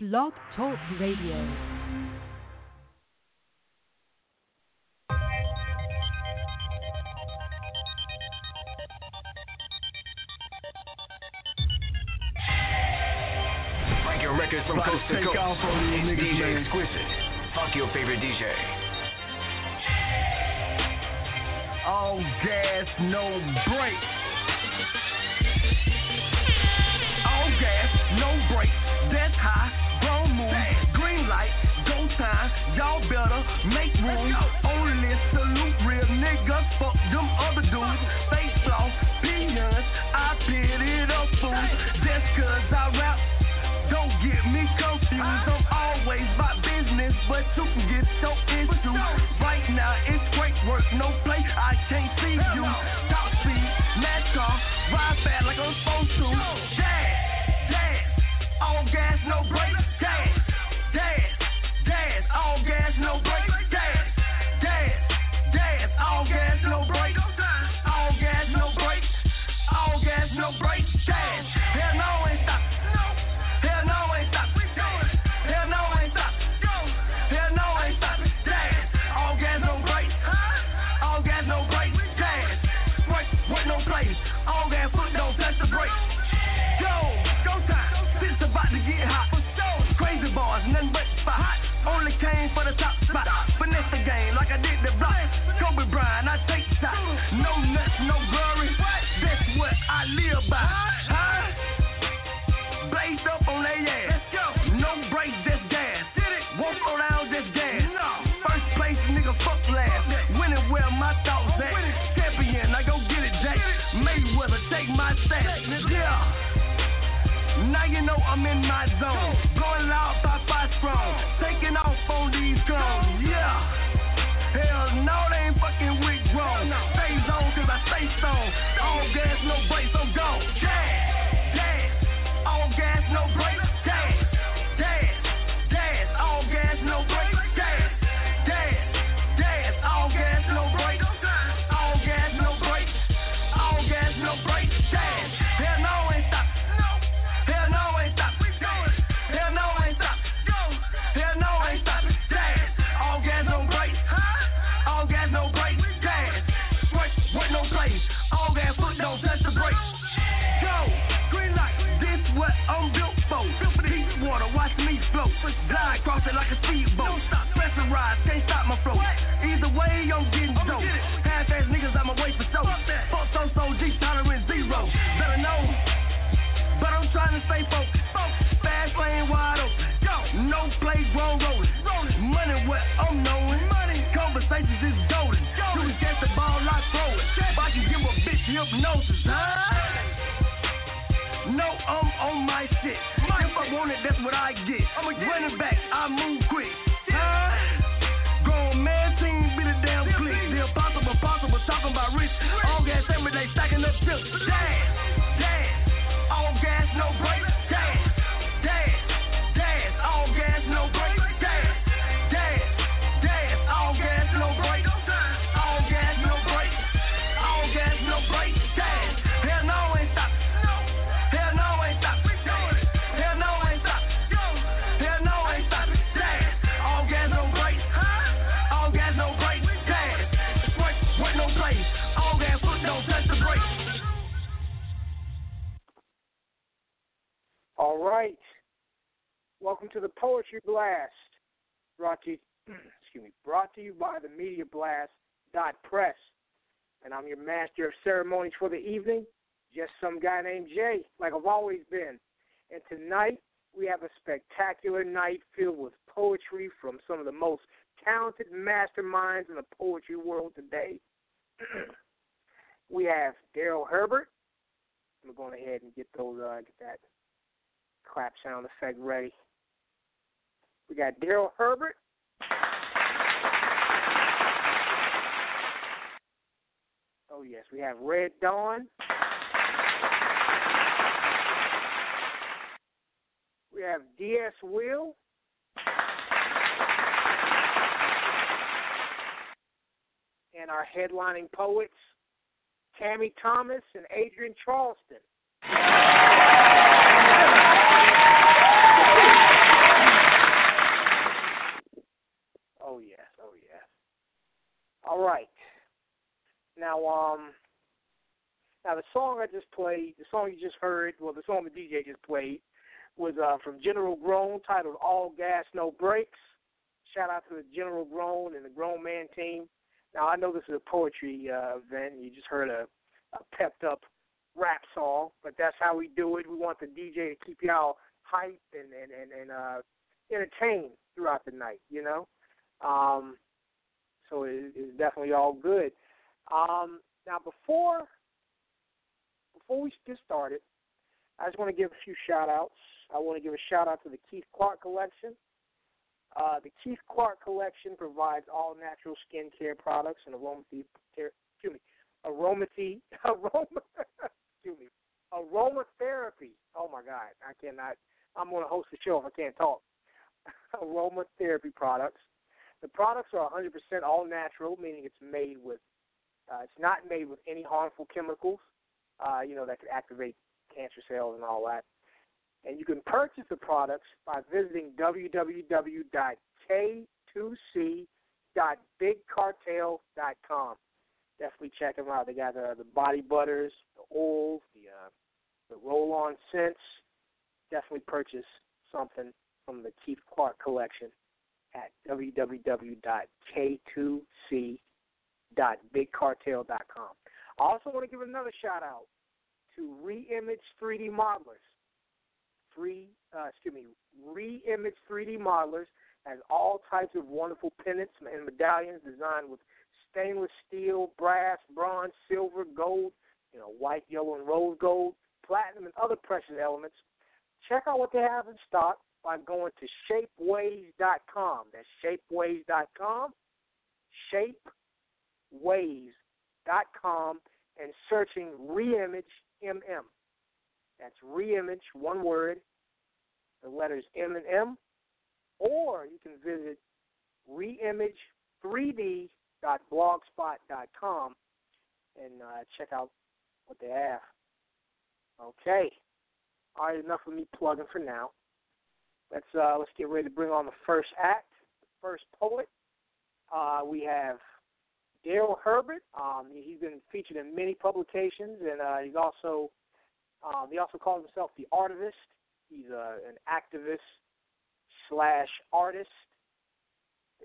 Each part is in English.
Blog Talk Radio. Breaking records from coast to coast. off on you It's niggas, DJ man. Exquisite. Fuck your favorite DJ. All gas, no brake. All gas, no brake. That's high, wrong move. Green light, go time. Y'all better make room. Only salute real niggas. Fuck them other dudes. Face floss, peons. I pity the fools. Just cause I rap. Don't get me confused. I'm always about business, but you can get so into. Right now it's great work, no play. I can't see you. Top speed, NASCAR, ride fast like I'm supposed to. Gas, all gas, no brakes. Gas, gas, gas, all gas, no brakes. To get hot. Crazy boys, nothing but spot. Only came for the top spot. Finesse the game like I did the block. Kobe Bryant, I take shots. No nuts, no blurry. That's what I live by. Huh? Blazed up on their ass. No brakes, just gas. Won't slow down, just gas. First place, nigga, fuck last. Winning where my thoughts at. Champion, I go get it, Jack. Mayweather, take my stats. Yeah. Now you know I'm in my zone. Going loud, five five strong. Taking off on these clones. Yeah. Hell no, they ain't fucking with grown. Stay zone, cause I stay stone. All gas, no brakes, I'm gone. Gas, This what I'm built for. Deep water, watch me float. Glide across it like a speedboat. Don't stop pressurized, can't stop my flow. Either way, I'm getting dope. Half-ass niggas, I'ma wait for show. Fuck so so G, tolerance zero. Better know. But I'm trying to stay focused. Fast lane wide open. No play, grown rolling. Money what I'm knowing. Money conversations is golden. You can catch the ball, I throw it. I can give a bitch hypnosis, huh? No, I'm on my shit. if I want it, that's what I get. I'm a running back, I move quick. Huh? Grown man team be the damn click. The impossible, possible, talking about rich. All gas every day, stacking up chips. Gas, All right. Welcome to the Poetry Blast. Brought to you, excuse me, brought to you by the Media Blast dot press. And I'm your master of ceremonies for the evening, just some guy named Jay, like I've always been. And tonight we have a spectacular night filled with poetry from some of the most talented masterminds in the poetry world today. we have Darrell Herbert. I'm going ahead and get those uh, get that clap sound effect ready. We got Darrell Herbert. Oh yes, we have Red Dawn. We have DS Wil. And our headlining poets, Tammy Thomas and Adrienne Charleston. Now, um, now the song I just played, the song you just heard, well, the song the DJ just played, was uh, from General Grown, titled "All Gas No Brakes." Shout out to the General Grown and the Grown Man team. Now I know this is a poetry uh, event. You just heard a, a pepped up rap song, but that's how we do it. We want the DJ to keep y'all hyped and and and, and uh, entertained throughout the night. You know, um, so it, it's definitely all good. Um, now before before we get started, I just want to give a few shout outs. I want to give a shout out to the Keith Clark Collection. Uh, the Keith Clark Collection provides all natural skincare products and aromatherapy. Excuse me, aromatherapy. Aroma, excuse me, aromatherapy. Oh my God, I cannot. I'm going to host the show if I can't talk. aromatherapy products. The products are 100% all natural, meaning it's made with. Uh, it's not made with any harmful chemicals. Uh, you know that could activate cancer cells and all that. And you can purchase the products by visiting www.k2c.bigcartel.com. Definitely check them out. They got uh, the body butters, the oils, the uh, the roll-on scents. Definitely purchase something from the Keith Clark collection at www.k2c.bigcartel.com. I also want to give another shout out to Reimage 3D Modelers. Free, uh, excuse me, Reimage 3D Modelers has all types of wonderful pendants and medallions designed with stainless steel, brass, bronze, silver, gold, you know, white, yellow, and rose gold, platinum, and other precious elements. Check out what they have in stock by going to shapeways.com. That's shapeways.com. Shapeways.com and searching Reimage MM. That's Reimage, one word, the letters M and M. Or you can visit reimage3d.blogspot.com and uh, check out what they have. Okay. All right, enough of me plugging for now. Let's uh, let's get ready to bring on the first act, the first poet. Uh, we have Darrell Herbert. Um, he's been featured in many publications, and uh, he's also um, he also calls himself the artivist. He's uh, an activist slash artist.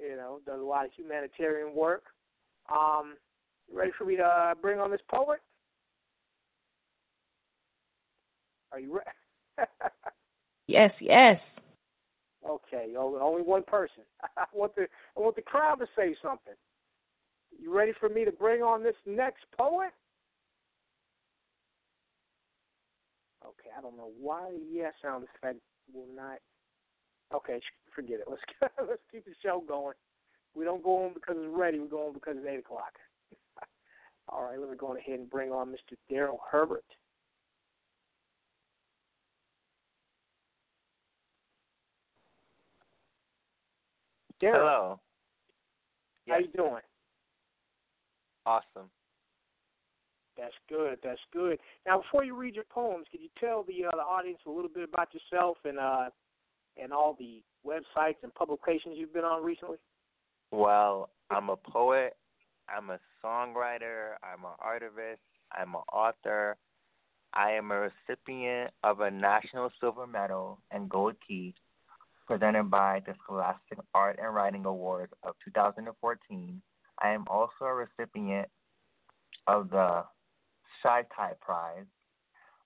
You know, does a lot of humanitarian work. Um, ready for me to uh, bring on this poet? Are you ready? yes, yes. Okay, only one person. I want the I want the crowd to say something. You ready for me to bring on this next poet? Okay, I don't know why the yes sound effect will not. Okay, forget it. Let's let's keep the show going. We don't go on because it's ready. We go on because it's eight o'clock. All right, let me go ahead and bring on Mr. Darrell Herbert. Darrell. Hello. How you doing? Awesome. That's good. That's good. Now, before you read your poems, could you tell the uh, the audience a little bit about yourself and uh and all the websites and publications you've been on recently? Well, I'm a poet. I'm a songwriter. I'm an artist. I'm an author. I am a recipient of a National Silver Medal and Gold Key presented by the Scholastic Art and Writing Awards of 2014. I am also a recipient of the Shy Tie Prize.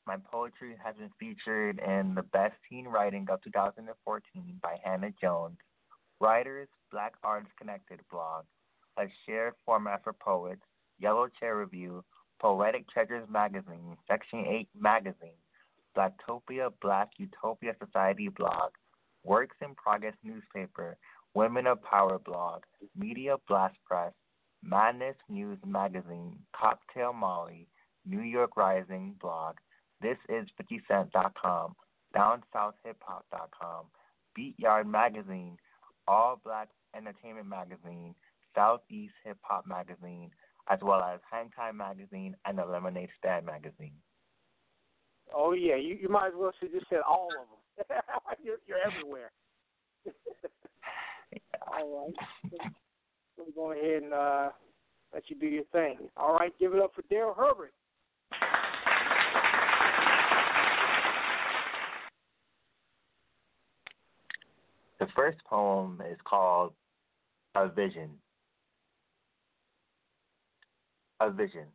My poetry has been featured in the Best Teen Writing of 2014 by Hannah Jones, Writers Black Artists Connected blog, a shared format for poets, Yellow Chair Review, Poetic Treasures Magazine, Section 8 Magazine, Blacktopia Black Utopia Society blog, Works in Progress newspaper, Women of Power blog, Media Blast Press, Madness News Magazine, Cocktail Molly, New York Rising blog, This is 50cent.com, DownSouthHipHop.com, Beat Yard Magazine, All Black Entertainment Magazine, Southeast Hip Hop Magazine, as well as Hang Time Magazine and the Lemonade Stand Magazine. Oh yeah, you you might as well just said all of them. you're, you're everywhere. yeah. All right. Let me go ahead and uh, let you do your thing. All right, give it up for Darrell Herbert. The first poem is called A Vision. A Vision.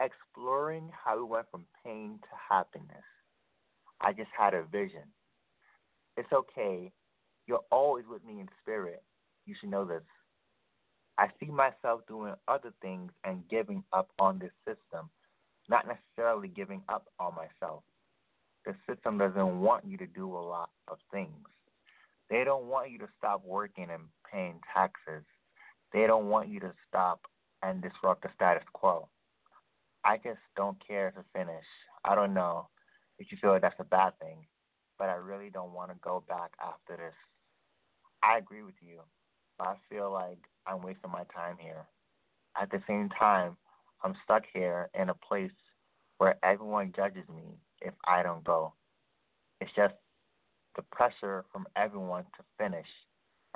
Exploring how we went from pain to happiness. I just had a vision. It's okay. You're always with me in spirit. You should know this. I see myself doing other things and giving up on this system, not necessarily giving up on myself. The system doesn't want you to do a lot of things. They don't want you to stop working and paying taxes. They don't want you to stop and disrupt the status quo. I just don't care to finish. I don't know if you feel like that's a bad thing, but I really don't want to go back after this. I agree with you. But I feel like I'm wasting my time here. At the same time, I'm stuck here in a place where everyone judges me if I don't go. It's just the pressure from everyone to finish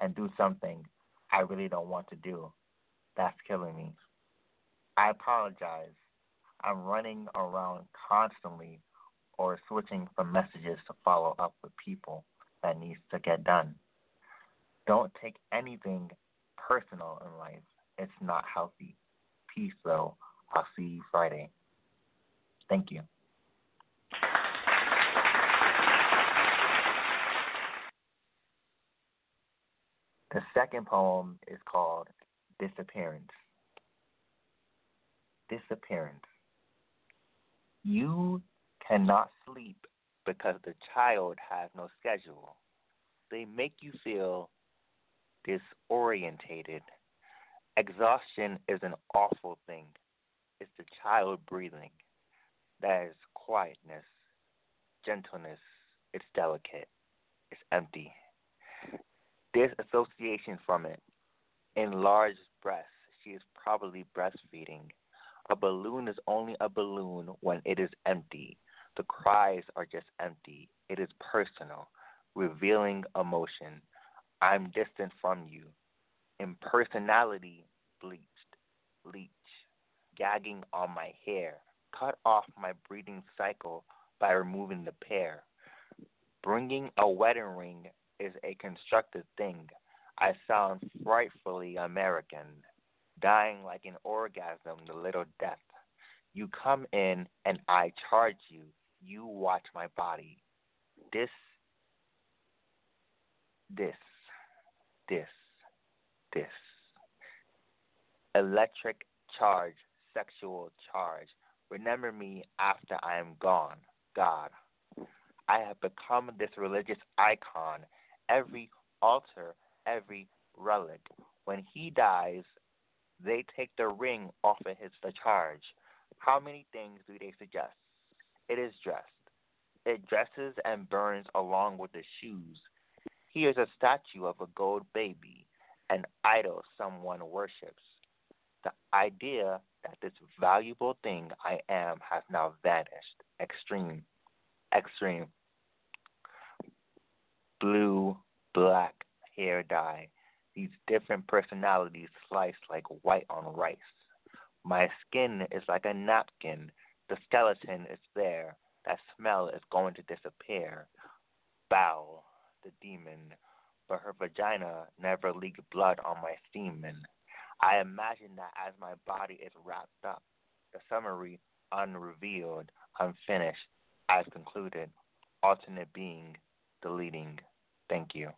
and do something I really don't want to do. That's killing me. I apologize. I'm running around constantly or switching from messages to follow up with people that needs to get done. Don't take anything personal in life. It's not healthy. Peace, though. I'll see you Friday. Thank you. The second poem is called Disappearance. Disappearance. You cannot sleep because the child has no schedule. They make you feel disorientated. Exhaustion is an awful thing. It's the child breathing. That is quietness, gentleness. It's delicate. It's empty. Disassociation from it. Enlarged breasts. She is probably breastfeeding. A balloon is only a balloon when it is empty. The cries are just empty. It is personal, revealing emotion. I'm distant from you. Impersonality bleached, leech, gagging on my hair. Cut off my breathing cycle by removing the pair. Bringing a wedding ring is a constructed thing. I sound frightfully American, dying like an orgasm, the little death. You come in and I charge you. You watch my body. This, this, this, this. Electric charge, sexual charge. Remember me after I am gone, God. I have become this religious icon every altar, every relic. When he dies, they take the ring off of his the charge. How many things do they suggest? It is dressed. It dresses and burns along with the shoes. He is a statue of a gold baby, an idol someone worships. The idea that this valuable thing I am has now vanished. Extreme. Extreme blue, black hair dye, these different personalities sliced like white on rice. My skin is like a napkin. The skeleton is there. That smell is going to disappear. Bow, the demon, but her vagina never leaked blood on my semen. I imagine that as my body is wrapped up, the summary unrevealed, unfinished, I've concluded, alternate being, deleting. Thank you.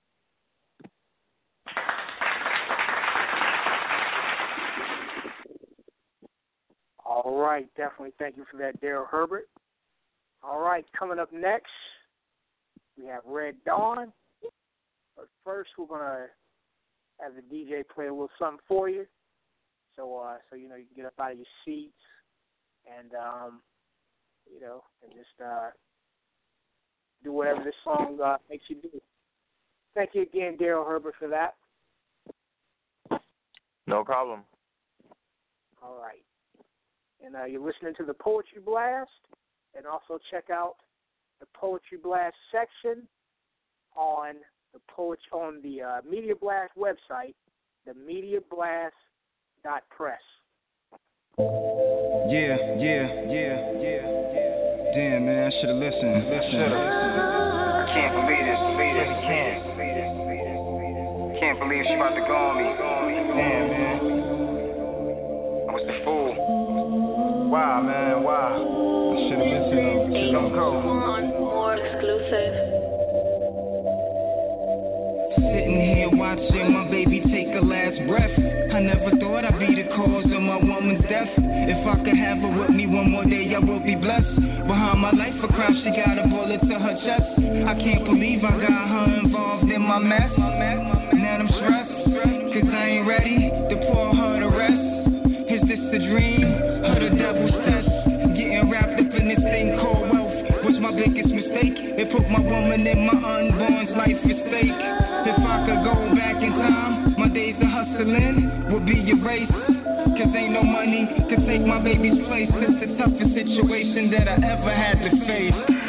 Right, definitely thank you for that, Darrell Herbert. All right, coming up next, we have Red Dawn. But first, we're gonna have the DJ play a little something for you, so uh, so you know you can get up out of your seats and um, you know and just uh, do whatever this song uh, makes you do. Thank you again, Darrell Herbert, for that. No problem. All right. And uh, you're listening to the Poetry Blast, and also check out the Poetry Blast section on the poet on the uh, Media Blast website, the Media Blast dot press. Yeah, yeah, yeah, yeah, yeah. Damn, man, I should have listened. Listened. I can't believe this. I can't believe this. Can't. Can't believe she about to go on me. Damn, man. I was the fool. Wow, man, Why? I should have listened. though. Don't go. More exclusive. Sitting here watching my baby take her last breath. I never thought I'd be the cause of my woman's death. If I could have her with me one more day, I will be blessed. Behind my life, a crime, she got a bullet to her chest. I can't believe I got her involved in my mess. Now I'm stressed, cause I ain't ready hustling would. Cause ain't no money to take my baby's place. It's the toughest situation that I ever had to face.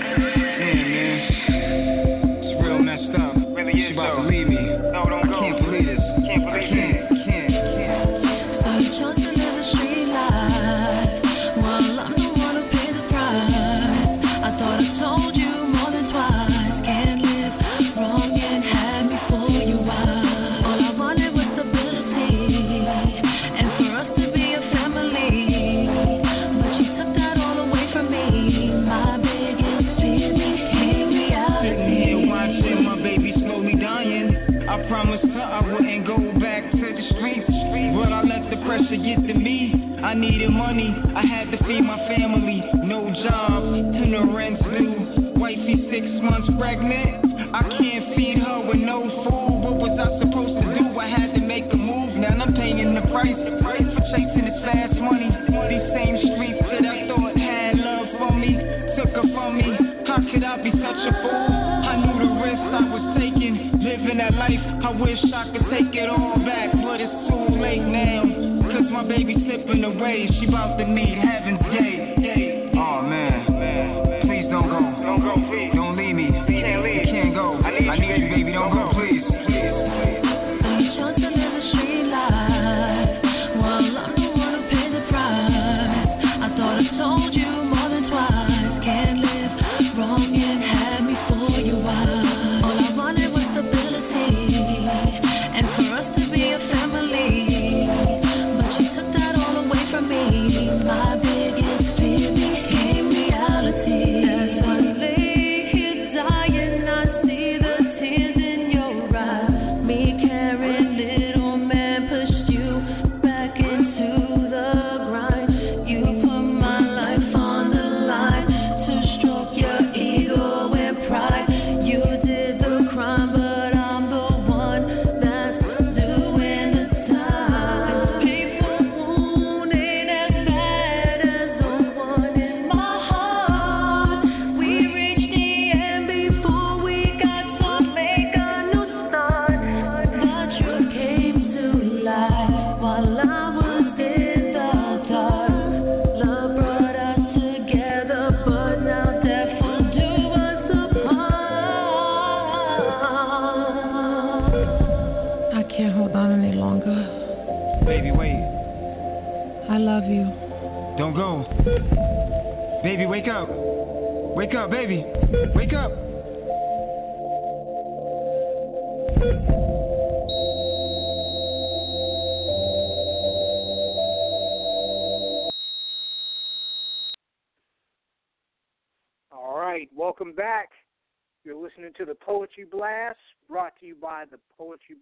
Blast, brought to you by the Poetry,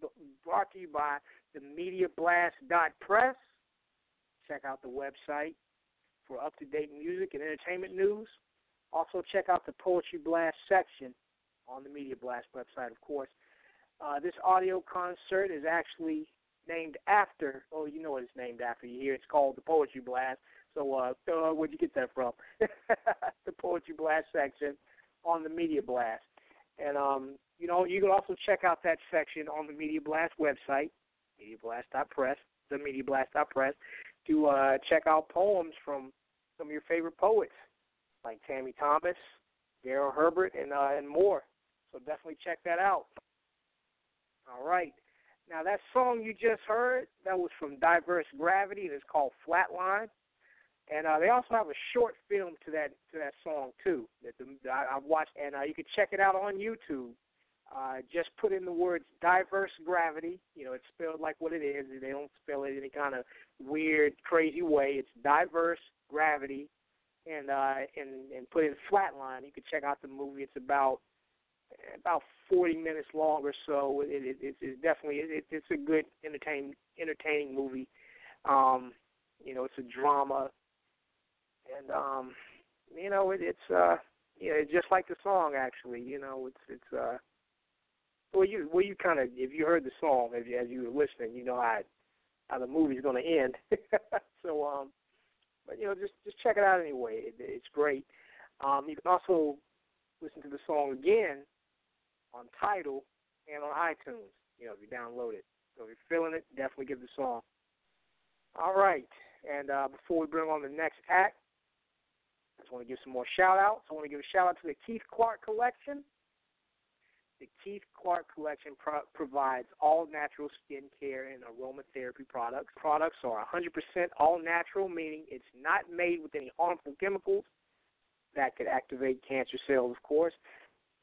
brought to you by the Media Blast Press. Check out the website for up to date music and entertainment news. Also, check out the Poetry Blast section on the Media Blast website, of course. Uh, this audio concert is actually named after, oh, you know what it's named after. You hear it's called the Poetry Blast. So, uh, uh where'd you get that from? the Poetry Blast section on the Media Blast. And, um, you know, you can also check out that section on the Media Blast website, mediablast.press, the mediablast.press, to uh, check out poems from some of your favorite poets, like Tammy Thomas, Darrell Herbert, and uh, and more. So definitely check that out. All right. Now that song you just heard, that was from Diverse Gravity, and it's called Flatline. And uh, they also have a short film to that to that song too. That the, I, I've watched, and uh, you can check it out on YouTube. Uh, just put in the words "diverse gravity." You know, it's spelled like what it is. They don't spell it any kind of weird, crazy way. It's diverse gravity, and uh, and and put in flatline. You can check out the movie. It's about about 40 minutes long or so. It, it, it's, it's definitely it, it's a good entertaining entertaining movie. Um, you know, it's a drama, and um, you know it, it's uh, you know, just like the song actually. You know, it's it's uh, well you well you kind of if you heard the song as you, as you were listening, you know how how the movie's going to end. so um, but you know just just check it out anyway. It, it's great. Um, you can also listen to the song again on Tidal and on iTunes. You know, if you download it. So if you're feeling it, definitely give the song. All right. And uh, before we bring on the next act, I just want to give some more shout outs. I want to give a shout out to the Keith Clark Collection. The Keith Clark Collection pro- provides all natural skincare and aromatherapy products. Products are 100% all natural, meaning it's not made with any harmful chemicals that could activate cancer cells, of course.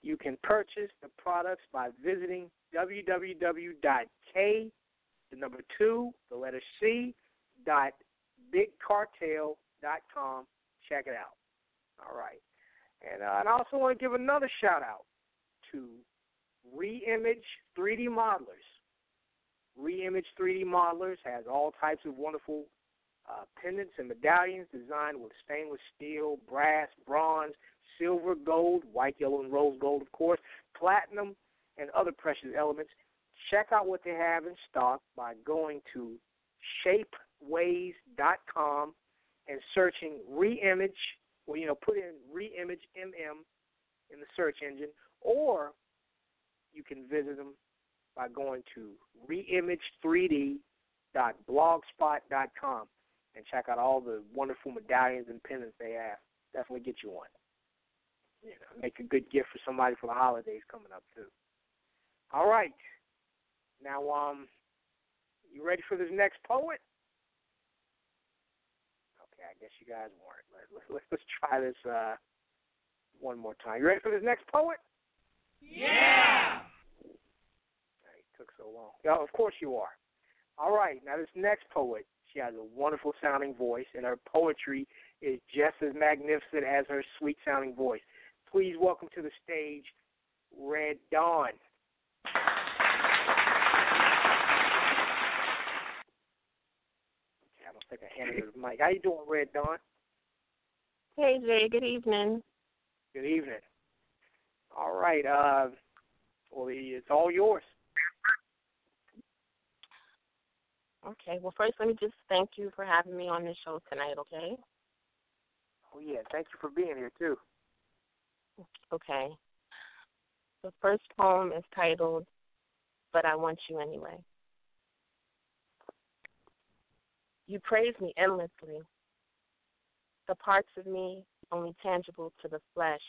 You can purchase the products by visiting www.k, the number two, the letter C, dot bigcartel.com. Check it out. All right. And, uh, and I also want to give another shout out to Reimage 3D Modelers. Reimage 3D Modelers has all types of wonderful uh, pendants and medallions designed with stainless steel, brass, bronze, silver, gold, white, yellow, and rose gold, of course, platinum, and other precious elements. Check out what they have in stock by going to shapeways.com and searching Reimage, or you know, put in Reimage MM in the search engine, or you can visit them by going to reimage3d.blogspot.com and check out all the wonderful medallions and pendants they have. Definitely get you one. You know, make a good gift for somebody for the holidays coming up too. All right. Now, um, you ready for this next poet? Okay, I guess you guys weren't. Let, let, let's let's try this uh, one more time. You ready for this next poet? Yeah. It took so long. Yeah, of course you are. All right, now this next poet, she has a wonderful sounding voice, and her poetry is just as magnificent as her sweet sounding voice. Please welcome to the stage Red Dawn. Okay, I don't think I handed her the mic. How you doing, Red Dawn? Hey Jay, good evening. Good evening. All right. Uh, well, it's all yours. Okay, well first let me just thank you for having me on this show tonight, okay? Oh yeah, thank you for being here too. Okay. The first poem is titled But I Want You Anyway. You praise me endlessly. The parts of me only tangible to the flesh,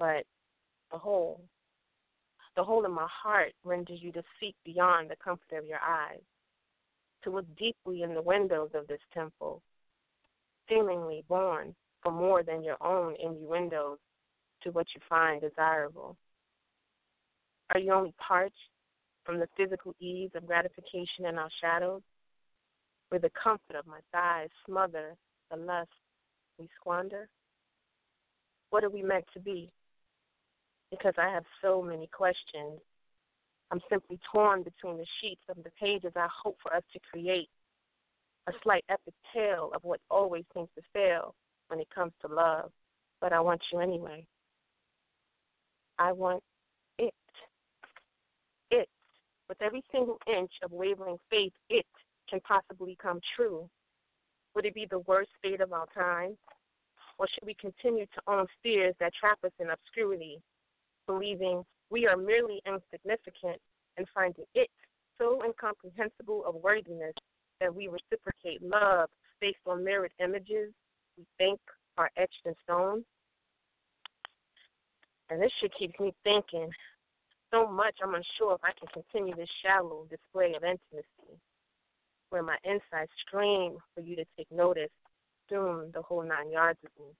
but the whole, the whole in my heart renders you to seek beyond the comfort of your eyes, to look deeply in the windows of this temple, seemingly born for more than your own innuendos to what you find desirable. Are you only parched from the physical ease of gratification in our shadows, where the comfort of my thighs smother the lust we squander? What are we meant to be? Because I have so many questions. I'm simply torn between the sheets of the pages I hope for us to create. A slight epic tale of what always seems to fail when it comes to love. But I want you anyway. I want it. It. With every single inch of wavering faith, it can possibly come true. Would it be the worst fate of our time? Or should we continue to own fears that trap us in obscurity, believing we are merely insignificant and finding it so incomprehensible of worthiness that we reciprocate love based on mirrored images we think are etched in stone? And this shit keeps me thinking so much I'm unsure if I can continue this shallow display of intimacy, where my insides scream for you to take notice, soon the whole nine yards of me.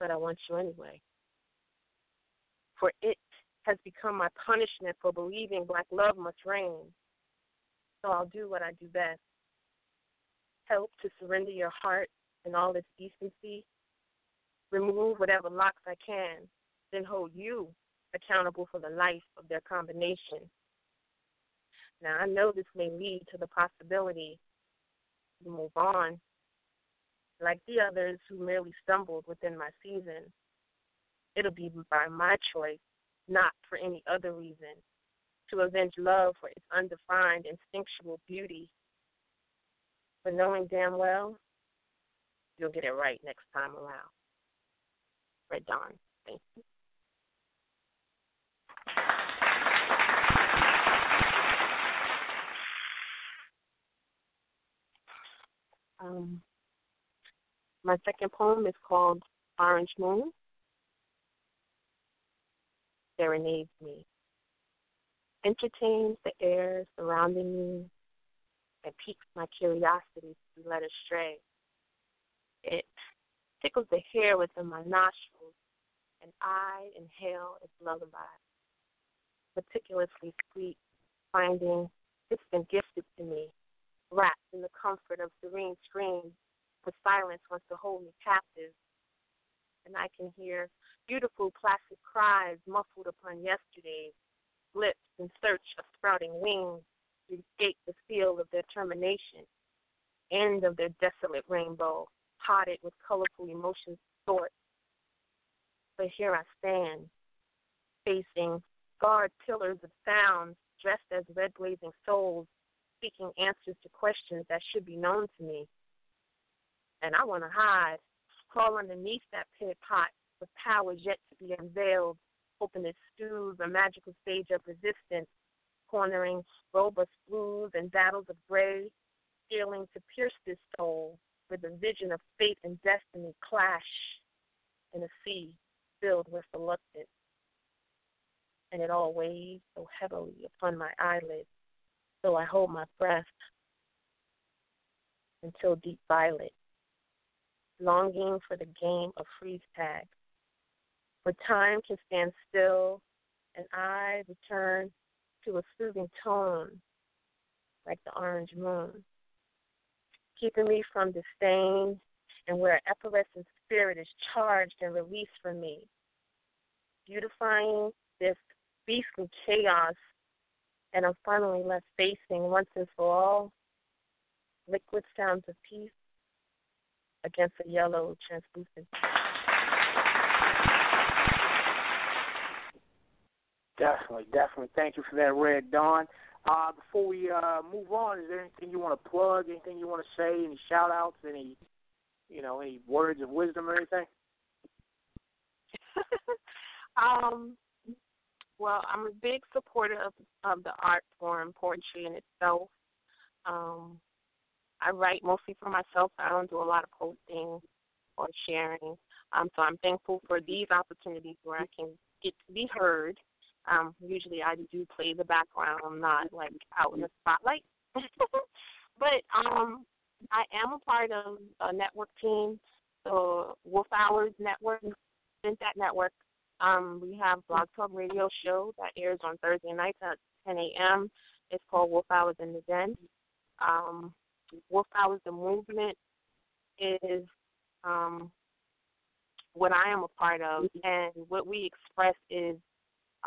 But I want you anyway. For it has become my punishment for believing black love must reign. So I'll do what I do best. Help to surrender your heart in all its decency. Remove whatever locks I can, then hold you accountable for the life of their combination. Now, I know this may lead to the possibility to move on, like the others who merely stumbled within my season. It'll be by my choice, not for any other reason, to avenge love for its undefined, instinctual beauty. But knowing damn well, you'll get it right next time around. Red Dawn. Thank you. Um, my second poem is called Orange Moon. Serenades me. Entertains the air surrounding me and piques my curiosity to be led astray. It tickles the hair within my nostrils, and I inhale its lullaby. Meticulously sweet, finding it's been gifted to me wrapped in the comfort of serene screams, for silence wants to hold me captive. And I can hear beautiful placid cries muffled upon yesterday's lips in search of sprouting wings to escape the seal of their termination, end of their desolate rainbow, potted with colorful emotions sort. But here I stand, facing guard pillars of sound, dressed as red blazing souls seeking answers to questions that should be known to me. And I want to hide, crawl underneath that pit pot with powers yet to be unveiled, hoping it stews a magical stage of resistance, cornering robust blues and battles of gray, scaling to pierce this soul where the vision of fate and destiny clash in a sea filled with reluctance. And it all weighs so heavily upon my eyelids so I hold my breath until deep violet, longing for the game of freeze tag, where time can stand still and I return to a soothing tone like the orange moon, keeping me from disdain and where effervescent spirit is charged and released from me, beautifying this beastly chaos and I'm finally left facing once and for all liquid sounds of peace against a yellow translucent. Definitely, definitely. Thank you for that, Red Dawn. Uh, before we uh, move on, is there anything you want to plug? Anything you want to say? Any shout outs? Any, you know, any words of wisdom or anything? um, well, I'm a big supporter of of the art form, poetry in itself. Um, I write mostly for myself. So I don't do a lot of posting or sharing. Um, so I'm thankful for these opportunities where I can get to be heard. Um, usually I do play the background. I'm not like out in the spotlight. but um, I am a part of a network team, the Wolf Hours Network, that network um, we have Blog Talk Radio show that airs on Thursday nights at 10 a.m. It's called Wolf Hours in the Den. Um, Wolf Hours the movement is um, what I am a part of, and what we express is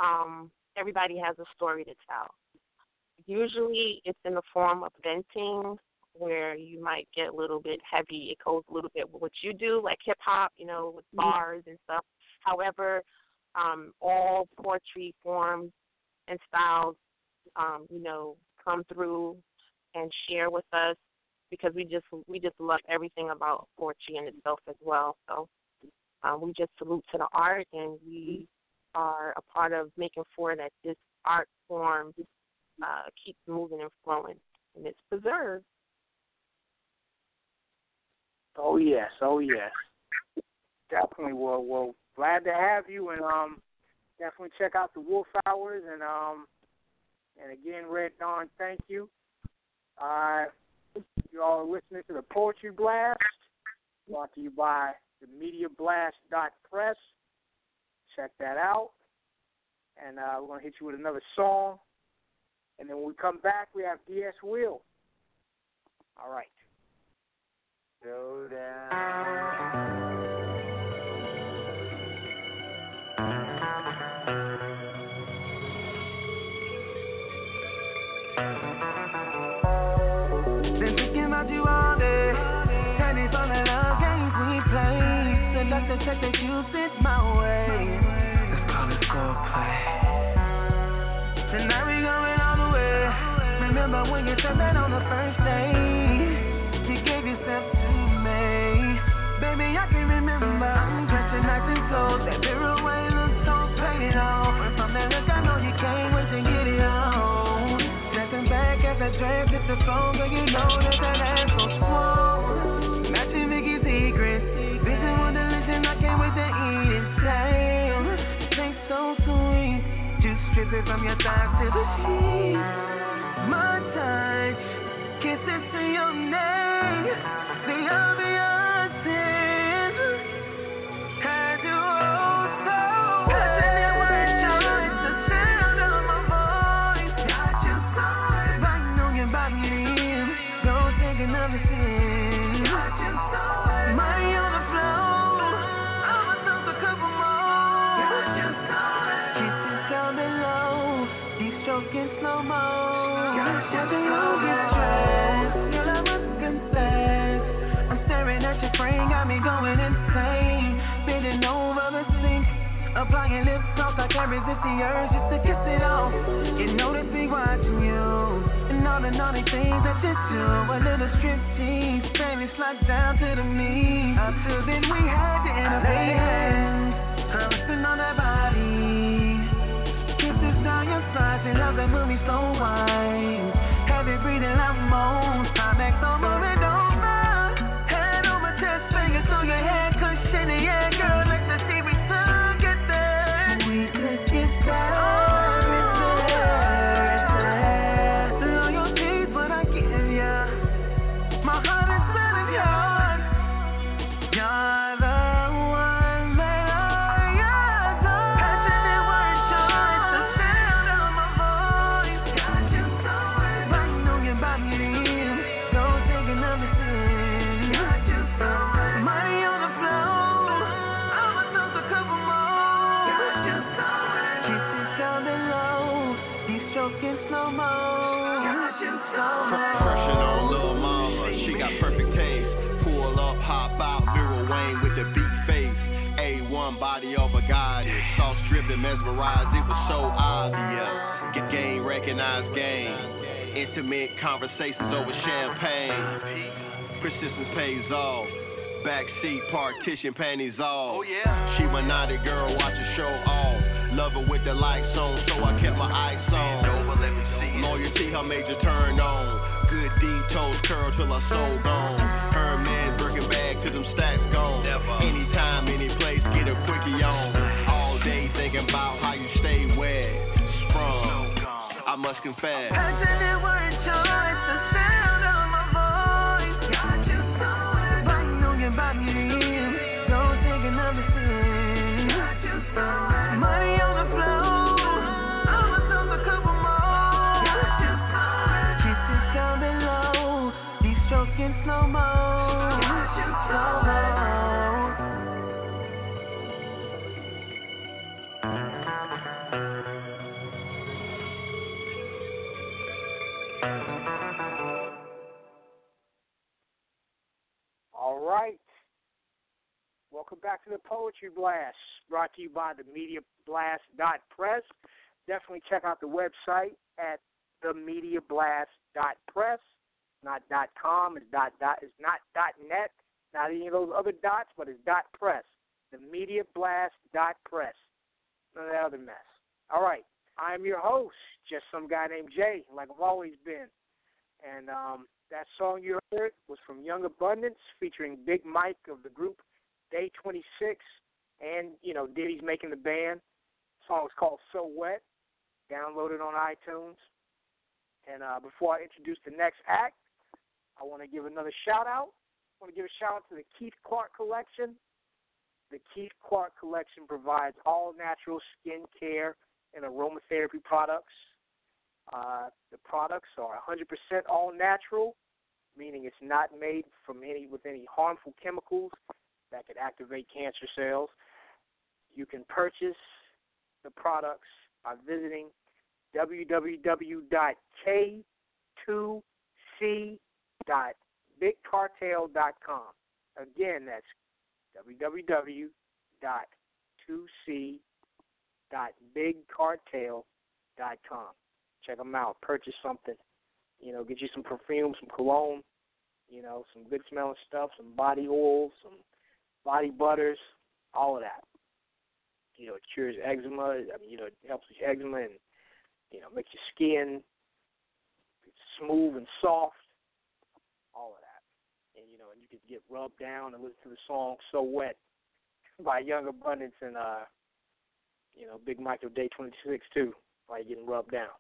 um, everybody has a story to tell. Usually, it's in the form of venting, where you might get a little bit heavy. It goes a little bit with what you do, like hip hop, you know, with bars and stuff. However, um, all poetry forms and styles, um, you know, come through and share with us because we just we just love everything about poetry in itself as well. So um, we just salute to the art, and we are a part of making sure that this art form uh, keeps moving and flowing, and it's preserved. Oh yes, oh yes, definitely. Well, well, glad to have you, and um, definitely check out the Wolf Hours and um and again, Red Dawn, thank you. Uh, you all are listening to the Poetry Blast, brought to you by the Media Blast Press. Check that out. And uh, we're gonna hit you with another song. And then when we come back we have DS Wil. All right. Go down. Check that you my way. Tonight we going all the way. Remember when you said that on the first day? You gave yourself to me. Baby, I can remember. I'm Dressing nice and slow. That mirror way looks so paid off. From that look, I know you can't wait to get it on. Stepping back as I drag hit the phone, girl, you know that that ass From your thighs to the sheet. Can't resist the urge just to kiss it off. You that we watching you. And all the naughty things that you do. A little strip tease, baby, slide down to the knee. Until then, we had to innovate hands. Caressing on that body. Kisses down your thighs and love that movie so wide. Heavy breathing like moans. Mesmerized, it was so obvious. Get game, recognize game. Intimate conversations over champagne. Persistence pays off. Backseat partition, panties off. Oh yeah. She my naughty girl, watch her show off. Love her with the lights on, so I kept my eyes on. Loyalty, her major turn on. Good deep toes curl till her soul gone. Her man working back till them stacks gone. Anytime, any place, get a quickie on. I must confess. Passionate Welcome back to the Poetry Blast, brought to you by the Media Blast dot Press. Definitely check out the website at the Media Blast dot Press. Not dot com, it's dot dot it's not dot net, not any of those other dots, but it's dot press. The Media Blast dot Press. None of that other mess. All right. I'm your host, just some guy named Jay, like I've always been. And um, that song you heard was from Young Abundance, featuring Big Mike of the group Day 26, and you know Diddy's making the band. song is called So Wet. Download it on iTunes. And uh, before I introduce the next act, I want to give another shout out. I want to give a shout out to the Keith Clark Collection. The Keith Clark Collection provides all natural skin care and aromatherapy products. Uh, the products are 100% all natural, meaning it's not made from any with any harmful chemicals that could activate cancer cells. You can purchase the products by visiting www.k2c.bigcartel.com. Again, that's www.2c.bigcartel.com. Check them out. Purchase something. You know, get you some perfume, some cologne, you know, some good smelling stuff, some body oils, some body butters, all of that. You know, it cures eczema. I mean, you know, it helps with eczema and you know, makes your skin smooth and soft. All of that. And you know, and you can get rubbed down and listen to the song So Wet by Young Abundance and uh you know, Big Michael Day twenty six too, while you're getting rubbed down.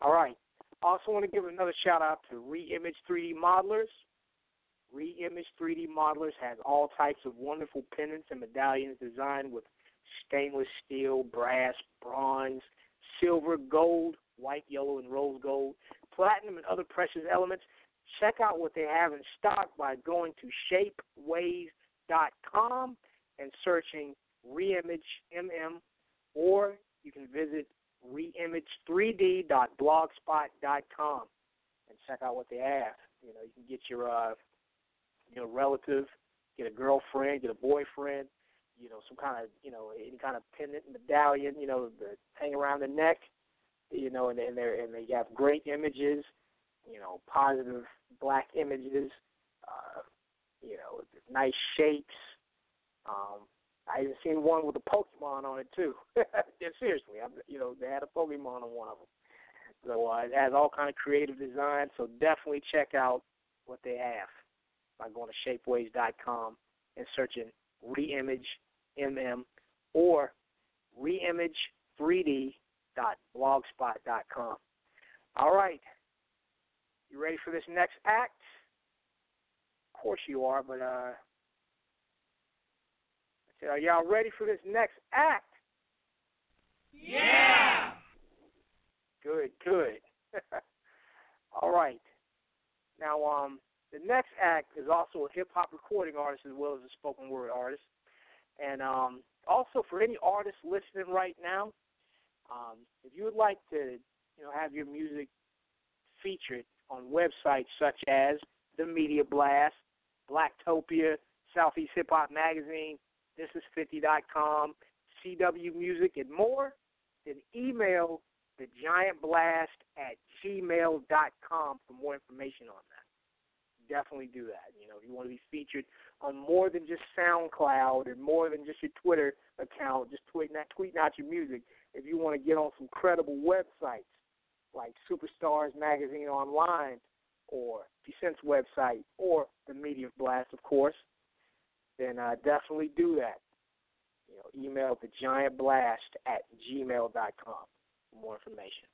All right. Also want to give another shout out to Reimage 3D Modelers. Reimage 3D Modelers has all types of wonderful pendants and medallions designed with stainless steel, brass, bronze, silver, gold, white, yellow, and rose gold, platinum, and other precious elements. Check out what they have in stock by going to shapeways.com and searching Reimage MM, or you can visit reimage3d.blogspot.com and check out what they have. You know, you can get your uh, you know relative, get a girlfriend, get a boyfriend, you know, some kind of you know any kind of pendant, medallion, you know, the hang around the neck, you know, and and they and they have great images, you know, positive black images, uh, you know, nice shapes. Um, I even seen one with a Pokemon on it too. yeah, seriously, I'm, you know, they had a Pokemon on one of them. So uh, it has all kind of creative design. So definitely check out what they have by going to shapeways.com and searching Reimage MM or reimage3d.blogspot.com. All right. You ready for this next act? Of course you are, but uh I said, Are y'all ready for this next act? Yeah. Good, good. All right. Now, um, the next act is also a hip hop recording artist as well as a spoken word artist. And um, also for any artist listening right now, um, if you would like to, you know, have your music featured on websites such as the Media Blast, Blacktopia, Southeast Hip Hop Magazine, thisis50.com, CW Music, and more, then email the Giant Blast at gmail.com for more information on that. Definitely do that. You know, if you want to be featured on more than just SoundCloud and more than just your Twitter account, just tweeting out, tweeting out your music. If you want to get on some credible websites like Superstars Magazine Online or Descent's website or the Media Blast, of course, then uh, definitely do that. You know, email the giant blast at gmail.com for more information.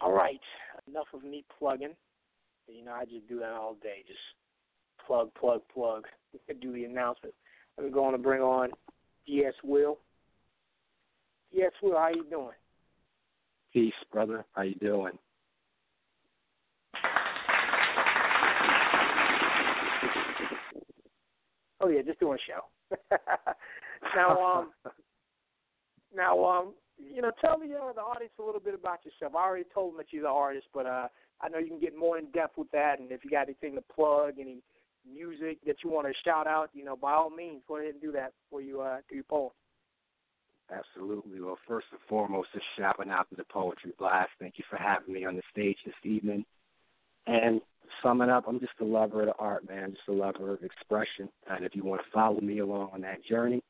All right, enough of me plugging. You know, I just do that all day. Just plug, plug, plug. Do the announcement. I'm going to bring on DS Wil. DS Wil, how you doing? Peace, brother. How you doing? Oh yeah, just doing a show. now, um, now, um, you know, tell me uh, the audience a little bit about yourself. I already told them that you're the artist, but uh, I know you can get more in depth with that. And if you got anything to plug, any music that you want to shout out, you know, by all means, go ahead and do that before you uh, do your poem. Absolutely. Well, first and foremost, just shouting out to the Poetry Blast. Thank you for having me on the stage this evening. And summing up, I'm just a lover of art, man, just a lover of expression. And if you want to follow me along on that journey,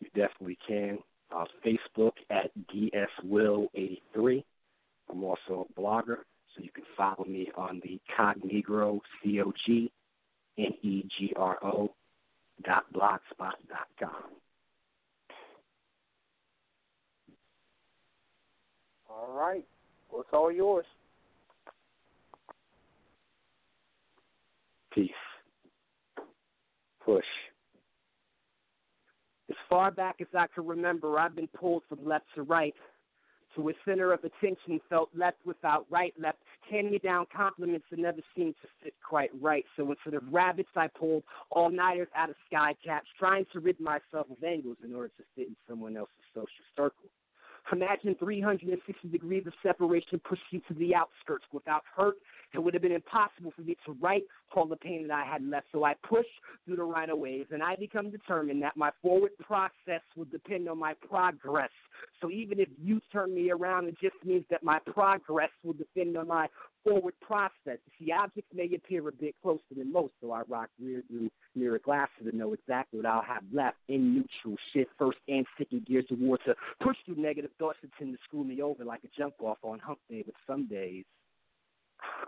you definitely can. Uh, Facebook at DSWill83. I'm also a blogger, so you can follow me on the cog Cognegro, C O G N E G R O dot blogspot dot com. All right. Well, it's all yours. Peace. Push. As far back as I can remember, I've been pulled from left to right to a center of attention, felt left without right, left hand me down compliments that never seemed to fit quite right. So instead of rabbits, I pulled all nighters out of sky caps, trying to rid myself of angles in order to fit in someone else's social circle. Imagine 360 degrees of separation pushed you to the outskirts without hurt. It would have been impossible for me to write all the pain that I had left. So I pushed through the of ways, and I become determined that my forward process will depend on my progress. So even if you turn me around, it just means that my progress will depend on my forward process. See, objects may appear a bit closer than most, so I rock rear view mirror glasses to know exactly what I'll have left in neutral shift first and second gears towards to push through negative thoughts that tend to screw me over like a jump off on hump day, but some days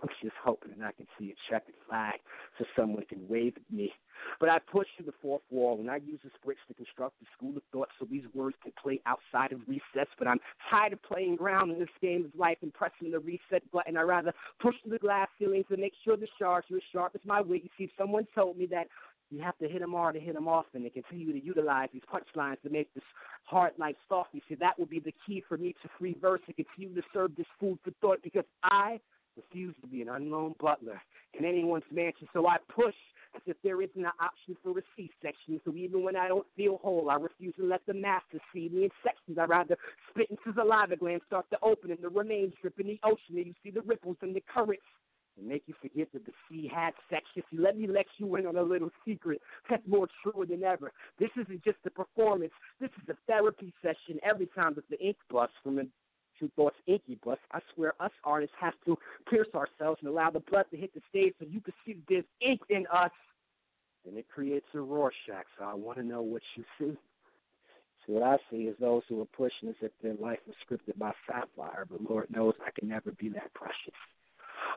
I'm just hoping that I can see a checkered flag so someone can wave at me. But I push through the fourth wall and I use the bricks to construct a school of thought so these words can play outside of recess. But I'm tired of playing ground in this game of life and pressing the reset button. I rather push through the glass ceilings to make sure the shards are as sharp as my wit. You see, someone told me that you have to hit them hard to hit them often and continue to utilize these punchlines to make this hard life soft. You see, that would be the key for me to free verse and continue to serve this food for thought because I refuse to be an unknown butler in anyone's mansion. So I push as if there isn't an option for a C-section. So even when I don't feel whole, I refuse to let the master see me in sections. I rather spit into the lava gland, start to open, and the remains drip in the ocean. And you see the ripples and the currents and make you forget that the sea had section. See, let me let you in on a little secret that's more true than ever. This isn't just a performance. This is a therapy session every time that the ink busts from a Two Thoughts Inky Bus. I swear us artists have to pierce ourselves and allow the blood to hit the stage so you can see there's ink in us. And it creates a Rorschach, so I want to know what you see. So what I see is those who are pushing as if their life was scripted by Sapphire, but Lord knows I can never be that precious.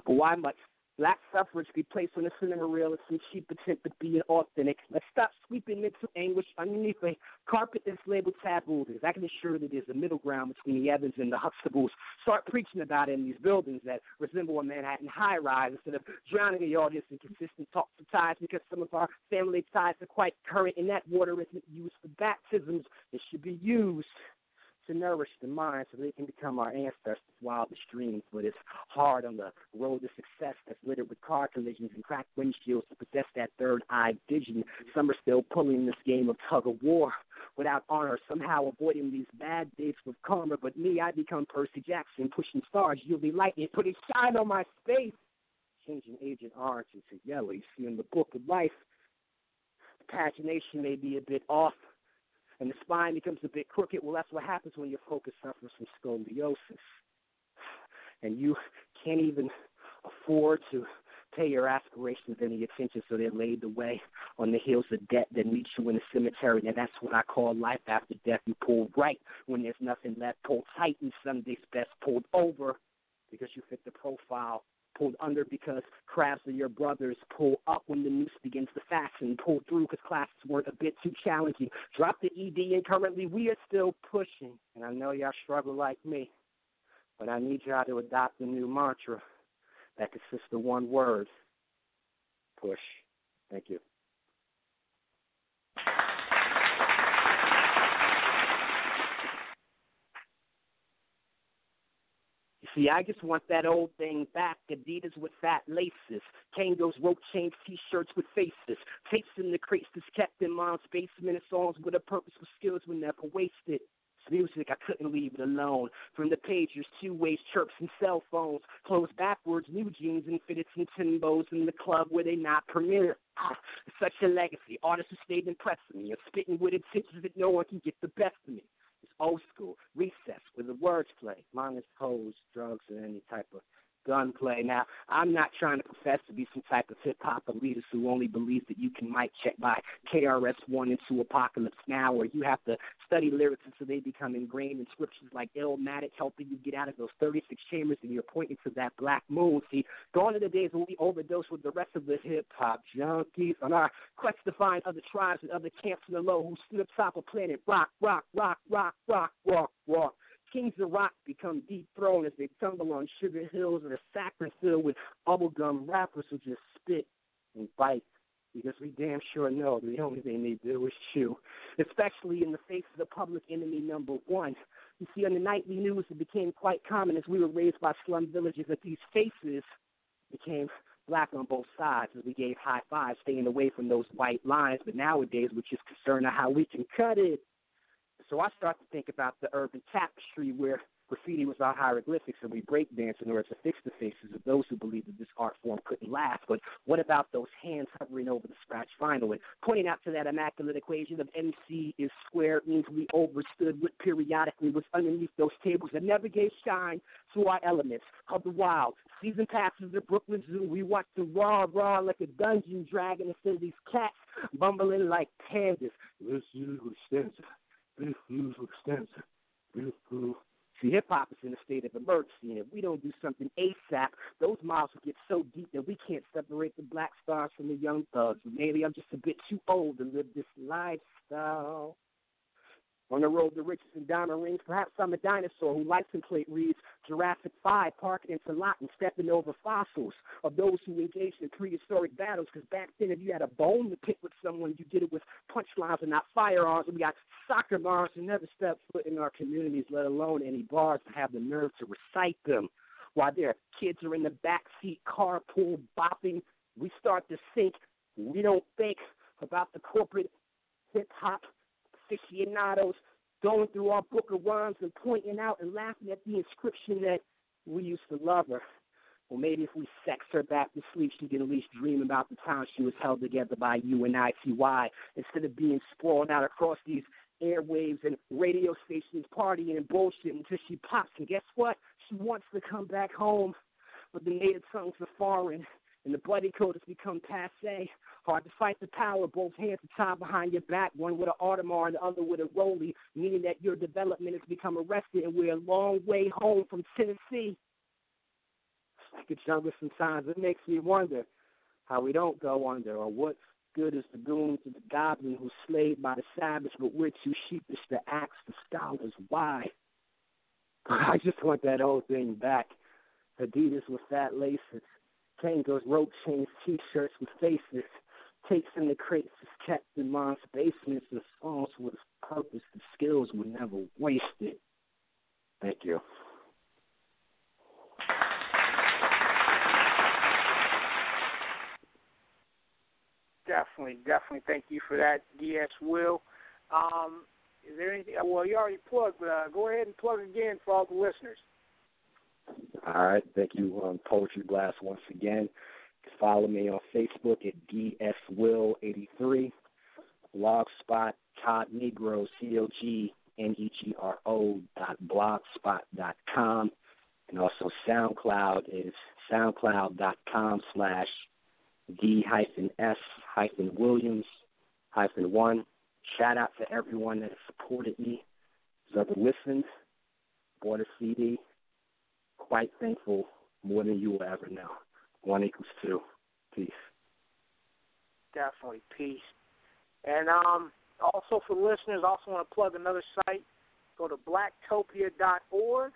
But why must black suffrage be placed on the cinema reel as some cheap attempt at being authentic? Let's stop sweeping mental anguish underneath a carpet that's labeled taboo, because I can assure that there's a middle ground between the Evans and the Huxtables. Start preaching about it in these buildings that resemble a Manhattan high rise instead of drowning the audience in consistent talks of ties, because some of our family ties are quite current, and that water isn't used for baptisms. It should be used to nourish the mind so they can become our ancestors' wildest dreams. But it's hard on the road to success that's littered with car collisions and cracked windshields to possess that third eye vision. Some are still pulling this game of tug of war without honor, somehow avoiding these bad dates with karma. But me, I become Percy Jackson, pushing stars, you'll be lightning, putting shine on my face, changing Agent Orange into yellow. You see, in the book of life, the pagination may be a bit off and the spine becomes a bit crooked. Well, that's what happens when your focus suffers from scoliosis. And you can't even afford to pay your aspirations any attention, so they're laid away on the heels of debt that meets you in the cemetery. And that's what I call life after death. You pull right when there's nothing left, pull tight and Sunday's best, pulled over because you fit the profile pulled under because crabs are your brothers. Pull up when the noose begins to fasten. Pull through because classes weren't a bit too challenging. Drop the ED, and currently we are still pushing. And I know y'all struggle like me, but I need y'all to adopt a new mantra that consists of one word push. Thank you. See, I just want that old thing back. Adidas with fat laces, Kangols, rope chains, t-shirts with faces, tapes in the crates that's kept in mom's basement, and songs with a purpose with skills were never wasted. Music, I couldn't leave it alone. From the pagers, two ways, chirps, and cell phones. Closed backwards, new jeans and fitted some Timbos in the club where they not permitted. Ah, such a legacy. Artists who stayed impressing me. I'm spitting with intentions that no one can get the best of me. It's old school, recess, where the words play, minus pose, drugs, and any type of gunplay. Now, I'm not trying to profess to be some type of hip hop elitist who only believes that you can mic check by KRS One into Apocalypse Now, or you have to study lyrics until they become ingrained in scriptures like Illmatic, helping you get out of those 36 chambers, and you're pointing to that black moon. See, gone are the days when we overdose with the rest of the hip hop junkies on our quest to find other tribes and other camps in the low who stood atop a planet rock, rock, rock, rock, rock, rock, rock. Kings of rock become dethroned as they tumble on sugar hills and a saccharin filled with bubblegum rappers who just spit and bite because we damn sure know the only thing they do is chew, especially in the face of the public enemy number one. You see, on the nightly news, it became quite common as we were raised by slum villages that these faces became black on both sides as we gave high fives, staying away from those white lines. But nowadays, we're just concerned on how we can cut it. So I start to think about the urban tapestry where graffiti was our hieroglyphics and we break dance in order to fix the faces of those who believed that this art form couldn't last. But what about those hands hovering over the scratch vinyl and pointing out to that immaculate equation of MC is square means we overstood what periodically was underneath those tables that never gave shine to our elements of the wild. Season passes at Brooklyn Zoo. We watch the raw, raw like a dungeon dragon instead of these cats bumbling like pandas. This is extensive. This is See, hip hop is in a state of emergency, and if we don't do something ASAP, those mouths will get so deep that we can't separate the black stars from the young thugs. Maybe I'm just a bit too old to live this lifestyle. On the road to riches and diamond rings, perhaps I'm a dinosaur who license plate reads Jurassic 5, parking into lot and stepping over fossils of those who engaged in prehistoric battles. Because back then, if you had a bone to pick with someone, you did it with punchlines and not firearms. And we got soccer moms who never stepped foot in our communities, let alone any bars to have the nerve to recite them. While their kids are in the back seat, carpool bopping, we start to think. We don't think about the corporate hip hop aficionados going through our book of rhymes and pointing out and laughing at the inscription that we used to love her. Or maybe if we sex her back to sleep, she can at least dream about the time she was held together by you and ITY instead of being sprawled out across these airwaves and radio stations partying and bullshit until she pops. And guess what? She wants to come back home, but the native tongues are foreign and the bloody code has become passe. Hard to fight the power, both hands are tied behind your back, one with an Audemars and the other with a Rollie, meaning that your development has become arrested and we're a long way home from Tennessee. It's like a jungle sometimes. It makes me wonder how we don't go under or what good is the goons of the goblin who's slaved by the savage, but we're too sheepish to ask the scholars why. I just want that old thing back. Adidas with fat laces, Kangols, rope chains, t-shirts with faces, takes in the crates is kept in mom's basements and songs with purpose the skills were never wasted. Thank you. Definitely, definitely. Thank you for that, DS Wil. Um, is there anything? Well, you already plugged, uh, go ahead and plug again for all the listeners. All right. Thank you, um, Poetry Blast, once again. Follow me on Facebook at dswill83, blogspot Cognegro, C-O-G-N-E-G-R-O dot blogspot dot com. And also SoundCloud is soundcloud.com slash D hyphen S hyphen Williams hyphen one. Shout out to everyone that has supported me, who's ever listened, bought a CD. Quite thankful, more than you will ever know. One equals two. Peace. Definitely peace. And um, also for listeners, I also want to plug another site. Go to blacktopia.org,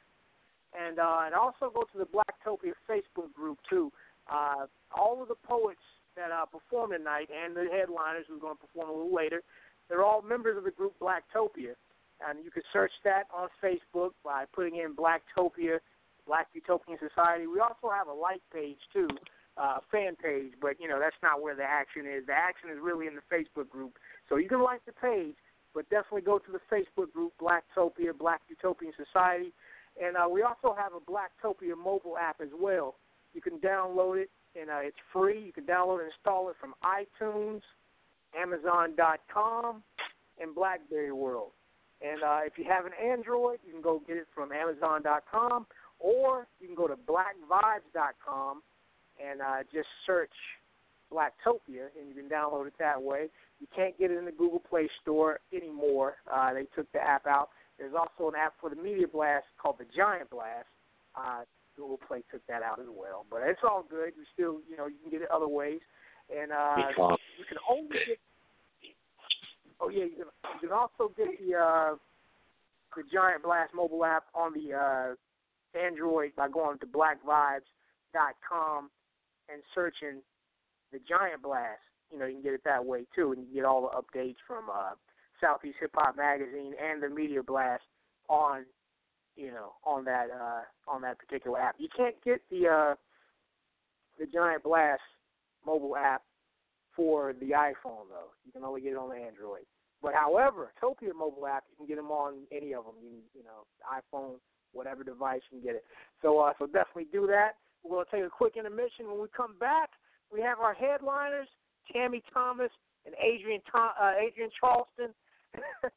and uh, and also go to the Blacktopia Facebook group too. Uh, all of the poets that uh, perform tonight and the headliners who's going to perform a little later, they're all members of the group Blacktopia, and you can search that on Facebook by putting in Blacktopia, Black Utopian Society. We also have a like page too, uh, fan page, but you know that's not where the action is. The action is really in the Facebook group. So you can like the page, but definitely go to the Facebook group Blacktopia, Black Utopian Society, and uh, we also have a Blacktopia mobile app as well. You can download it, and uh, it's free. You can download and install it from iTunes, Amazon.com, and BlackBerry World. And uh, if you have an Android, you can go get it from Amazon.com, or you can go to BlackVibes.com and uh, just search Blacktopia, and you can download it that way. You can't get it in the Google Play Store anymore. Uh, they took the app out. There's also an app for the Media Blast called the Giant Blast. Uh, Google Play took that out as well, but it's all good. You still, you know, you can get it other ways, and uh, you can only get. Oh yeah, you can. You can also get the uh, the Giant Blast mobile app on the uh, Android by going to blackvibes.com and searching the Giant Blast. You know, you can get it that way too, and you get all the updates from uh, Southeast Hip Hop Magazine and the Media Blast on, you know, on that uh, on that particular app. You can't get the uh, the Giant Blast mobile app for the iPhone though. You can only get it on the Android. But however, Topia mobile app, you can get them on any of them. You you know, iPhone, whatever device you can get it. So uh, so definitely do that. We're going to take a quick intermission. When we come back, we have our headliners, Tammy Thomas and Adrienne Tom, uh, Adrienne Charleston.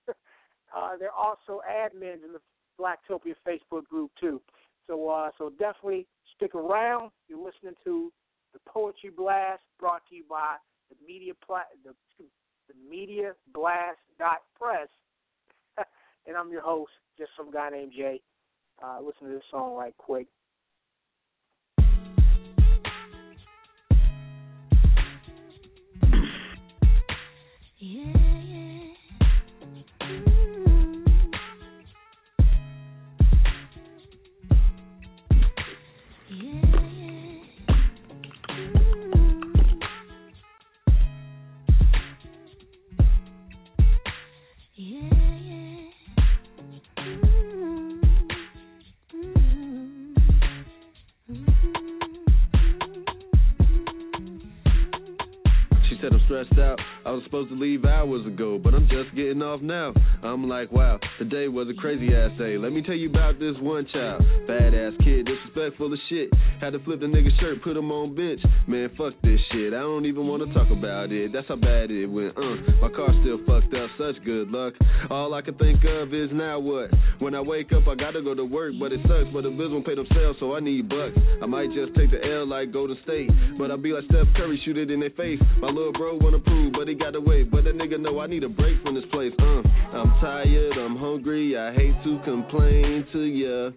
uh, they're also admins in the Blacktopia Facebook group too. So uh, so definitely stick around. You're listening to the Poetry Blast, brought to you by the Media Pla- the, the Media Blast dot Press, and I'm your host, just some guy named Jay. Uh, listen to this song right quick. Yeah. Supposed to leave hours ago, but I'm just getting off now. I'm like, wow, today was a crazy ass day. Let me tell you about this one child. Badass kid, disrespectful as shit. Had to flip the nigga shirt, put him on bench. Man, fuck this shit. I don't even wanna talk about it. That's how bad it went. Uh, my car still fucked up, such good luck. All I can think of is now what? When I wake up, I gotta go to work, but it sucks. But the bills won't pay themselves, so I need bucks. I might just take the L like Golden State, but I'll be like Steph Curry, shoot it in their face. My little bro wanna prove, but he got away. But that nigga know I need a break from this place. Uh, I'm tired, I'm hungry, I hate to complain to ya.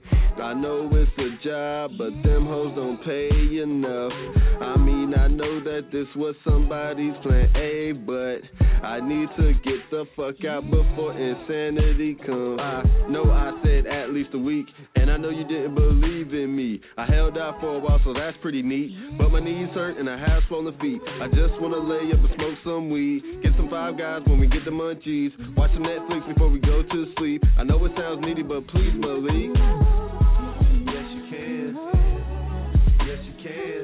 I know it's a job, but them hoes don't pay enough. I mean, I know that this was somebody's plan A, but I need to get the fuck out before insanity comes. I know I said at least a week, and I know you didn't believe in me. I held out for a while, so that's pretty neat. But my knees hurt and I have swollen feet. I just wanna lay up and smoke some weed. Get some five guys when we get the munchies. Watch some Netflix before we go to sleep. I know it sounds needy, but please believe. Yes, you can. Yes, you can.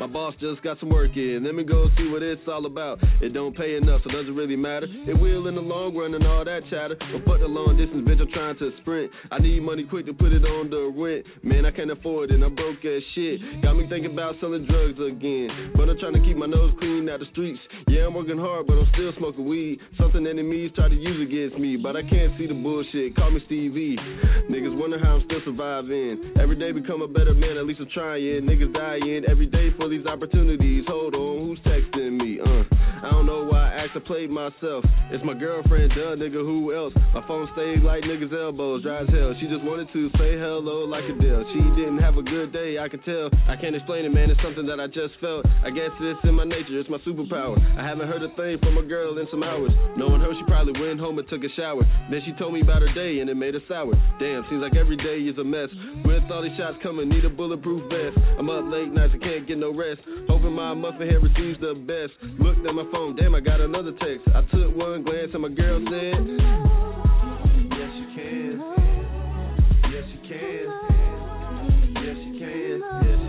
My boss just got some work in. Let me go see what it's all about. It don't pay enough, so it doesn't really matter. It will in the long run and all that chatter. But fuck the long distance, bitch, I'm trying to sprint. I need money quick to put it on the rent. Man, I can't afford it, I'm broke as shit. Got me thinking about selling drugs again. But I'm trying to keep my nose clean out the streets. Yeah, I'm working hard, but I'm still smoking weed. Something enemies try to use against me, but I can't see the bullshit. Call me Stevie. Niggas wonder how I'm still surviving. Every day become a better man, at least I'm trying. Niggas dying every day for these opportunities. Hold on, who's texting I don't know why I act to play myself. It's my girlfriend, duh, nigga, who else? My phone stayed like niggas' elbows, dry as hell. She just wanted to say hello like a deal. She didn't have a good day, I can tell. I can't explain it, man, it's something that I just felt. I guess it's in my nature, it's my superpower. I haven't heard a thing from a girl in some hours. Knowing her, she probably went home and took a shower. Then she told me about her day and it made her sour. Damn, seems like every day is a mess. With all these shots coming, need a bulletproof vest. I'm up late nights, I can't get no rest. Hoping my muffin head receives the best. Looked at my phone, damn, I got another text. I took one glance and my girl said, Yes, you can. Yes, you can. Yes, you can. Yes, you can.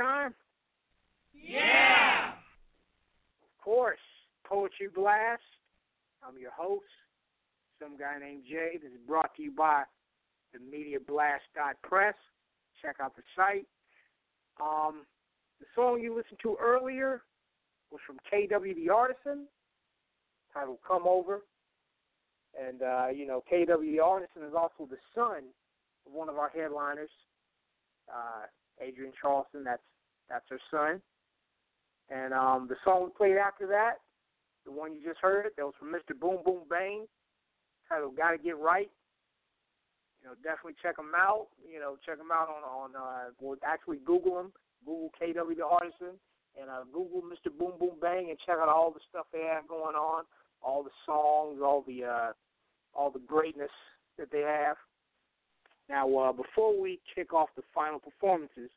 Time? Yeah! Of course. Poetry Blast. I'm your host, some guy named Jay. This is brought to you by the MediaBlast.press. Check out the site. Um, the song you listened to earlier was from KW the Artisan, titled Come Over. And, uh, you know, KW the Artisan is also the son of one of our headliners, uh, Adrienne Charleston. That's that's her son. And um, the song we played after that, the one you just heard, that was from Mr. Boom Boom Bang, titled "Gotta Get Right." You know, definitely check them out. You know, check them out on on uh, well, actually Google them. Google KW the Artisan and uh, Google Mr. Boom Boom Bang and check out all the stuff they have going on, all the songs, all the uh, all the greatness that they have. Now, uh, before we kick off the final performances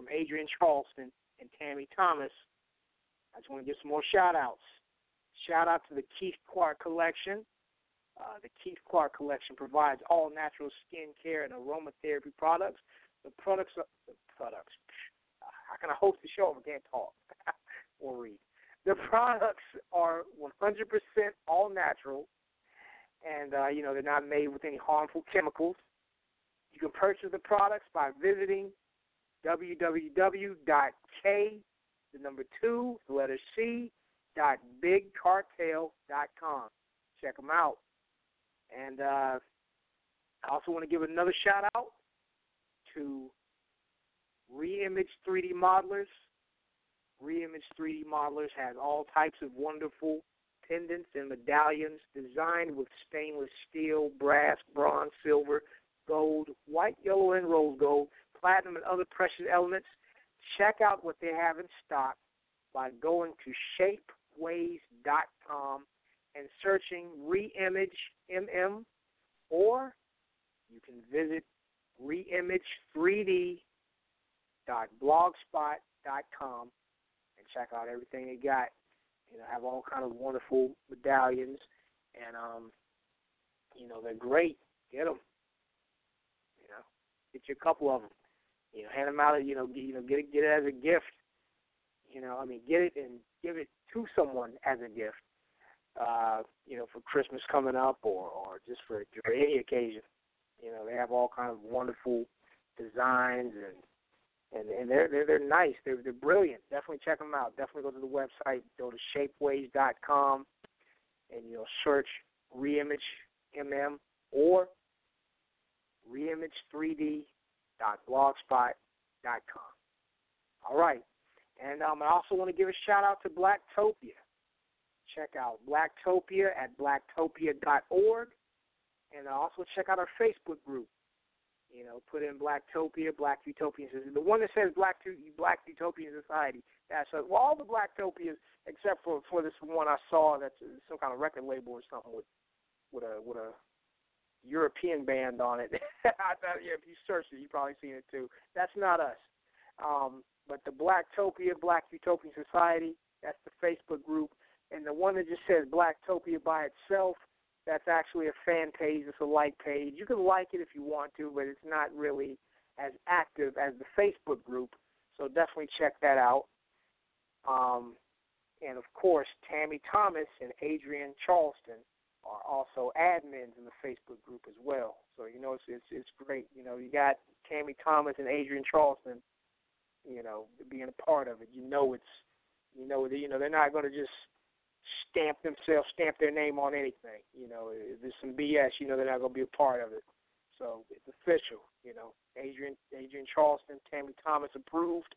from Adrienne Charleston and Tammy Thomas, I just want to give some more shout outs. Shout out to the Keith Clark Collection. Uh, the Keith Clark Collection provides all natural skin care and aromatherapy products. The products, are, the products. How can I host the show if I can't talk or read? The products are 100% all natural, and uh, you know they're not made with any harmful chemicals. You can purchase the products by visiting www.k, the number two, the letter C, dot bigcartel.com. Check them out. And uh, I also want to give another shout out to Reimage 3D Modelers. Reimage 3D Modelers has all types of wonderful pendants and medallions designed with stainless steel, brass, bronze, silver, gold, white, yellow, and rose gold, platinum, and other precious elements. Check out what they have in stock by going to shapeways.com and searching Reimage MM, or you can visit reimage3d.blogspot.com and check out everything they got. You know, have all kind of wonderful medallions, and um, you know they're great. Get them. You know, get you a couple of them. You know, hand them out. You know, get, you know, get it, get it as a gift. You know, I mean, get it and give it to someone as a gift. Uh, you know, for Christmas coming up, or or just for, for any occasion. You know, they have all kind of wonderful designs and and and they're they're they're nice. They're they're brilliant. Definitely check them out. Definitely go to the website. Go to shapeways.com and you'll search Reimage MM or reimage3d.blogspot.com. All right. And um, I also want to give a shout out to Blacktopia. Check out Blacktopia at blacktopia.org. And also check out our Facebook group. You know, put in Blacktopia, Black Utopian Society. The one that says Black Black Utopian Society. That's well, all the Blacktopias except for for this one I saw that's some kind of record label or something with with a with a European band on it. I thought, yeah, if you search it, you've probably seen it too. That's not us. Um, but the Blacktopia, Black Utopian Society, that's the Facebook group. And the one that just says Blacktopia by itself, that's actually a fan page. It's a like page. You can like it if you want to, but it's not really as active as the Facebook group. So definitely check that out. Um, and of course, Tammy Thomas and Adrienne Charleston are also admins in the Facebook group as well. So you know it's it's, it's great. You know you got Tammy Thomas and Adrienne Charleston, you know, being a part of it. You know it's you know you know they're not going to just stamp themselves, stamp their name on anything. You know, if there's some BS, you know they're not going to be a part of it. So it's official. You know, Adrienne Adrienne Charleston, Tammy Thomas approved.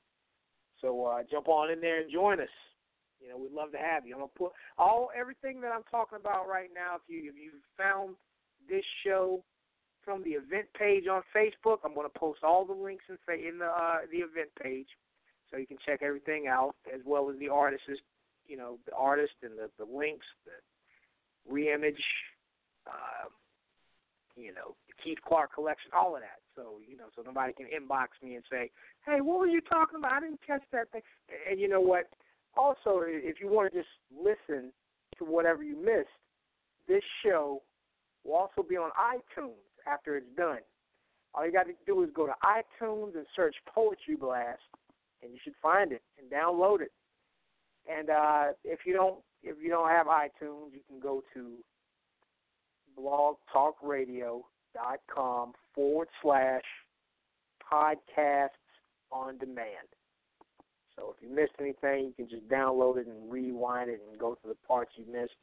So uh, jump on in there and join us. You know, we'd love to have you. I'm gonna put all everything that I'm talking about right now. If you if you found this show from the event page on Facebook, I'm gonna post all the links in in the uh, the event page, so you can check everything out as well as the artists, you know, the artist and the the links, the reimage, uh, you know, Keith Clark collection, all of that. So you know, so nobody can inbox me and say, "Hey, what were you talking about? I didn't catch that thing." And you know what? Also, if you want to just listen to whatever you missed, this show will also be on iTunes after it's done. All you got to do is go to iTunes and search Poetry Blast, and you should find it and download it. And uh, if you don't, if you don't have iTunes, you can go to blogtalkradio.com forward slash podcasts on demand. So if you missed anything, you can just download it and rewind it and go to the parts you missed.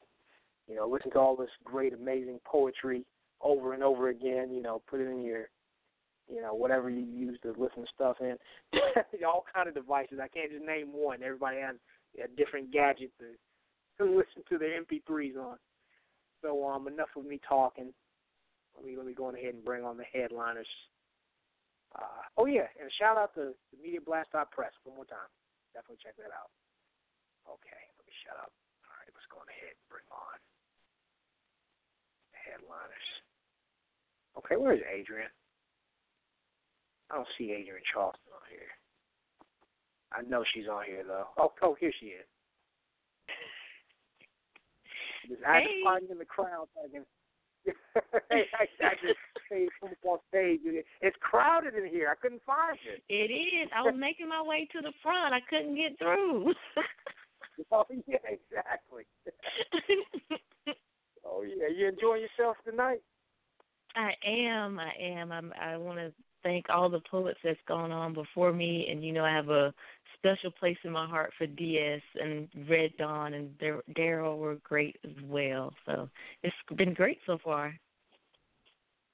You know, listen to all this great, amazing poetry over and over again. You know, put it in your, you know, whatever you use to listen to stuff in. all kind of devices. I can't just name one. Everybody has a different gadget to, to listen to their MP3s on. So um, enough of me talking. Let me let me go on ahead and bring on the headliners. Uh, oh yeah, and shout out to the Media Blast Press one more time. Definitely check that out. Okay, let me shut up. All right, let's go ahead and bring on the headliners. Okay, where is Adrienne? I don't see Adrienne Charleston on here. I know she's on here though. Oh, oh, here she is. Just hey. hiding in the crowd, so I I, just up on stage. It's crowded in here. I couldn't find it. It is. I was making my way to the front. I couldn't get through. oh yeah, exactly. oh yeah, you enjoying yourself tonight? I am. I am. I'm, I want to thank all the poets that's gone on before me, and you know I have a special place in my heart for DS and Red Dawn and Darrell were great as well. So it's been great so far.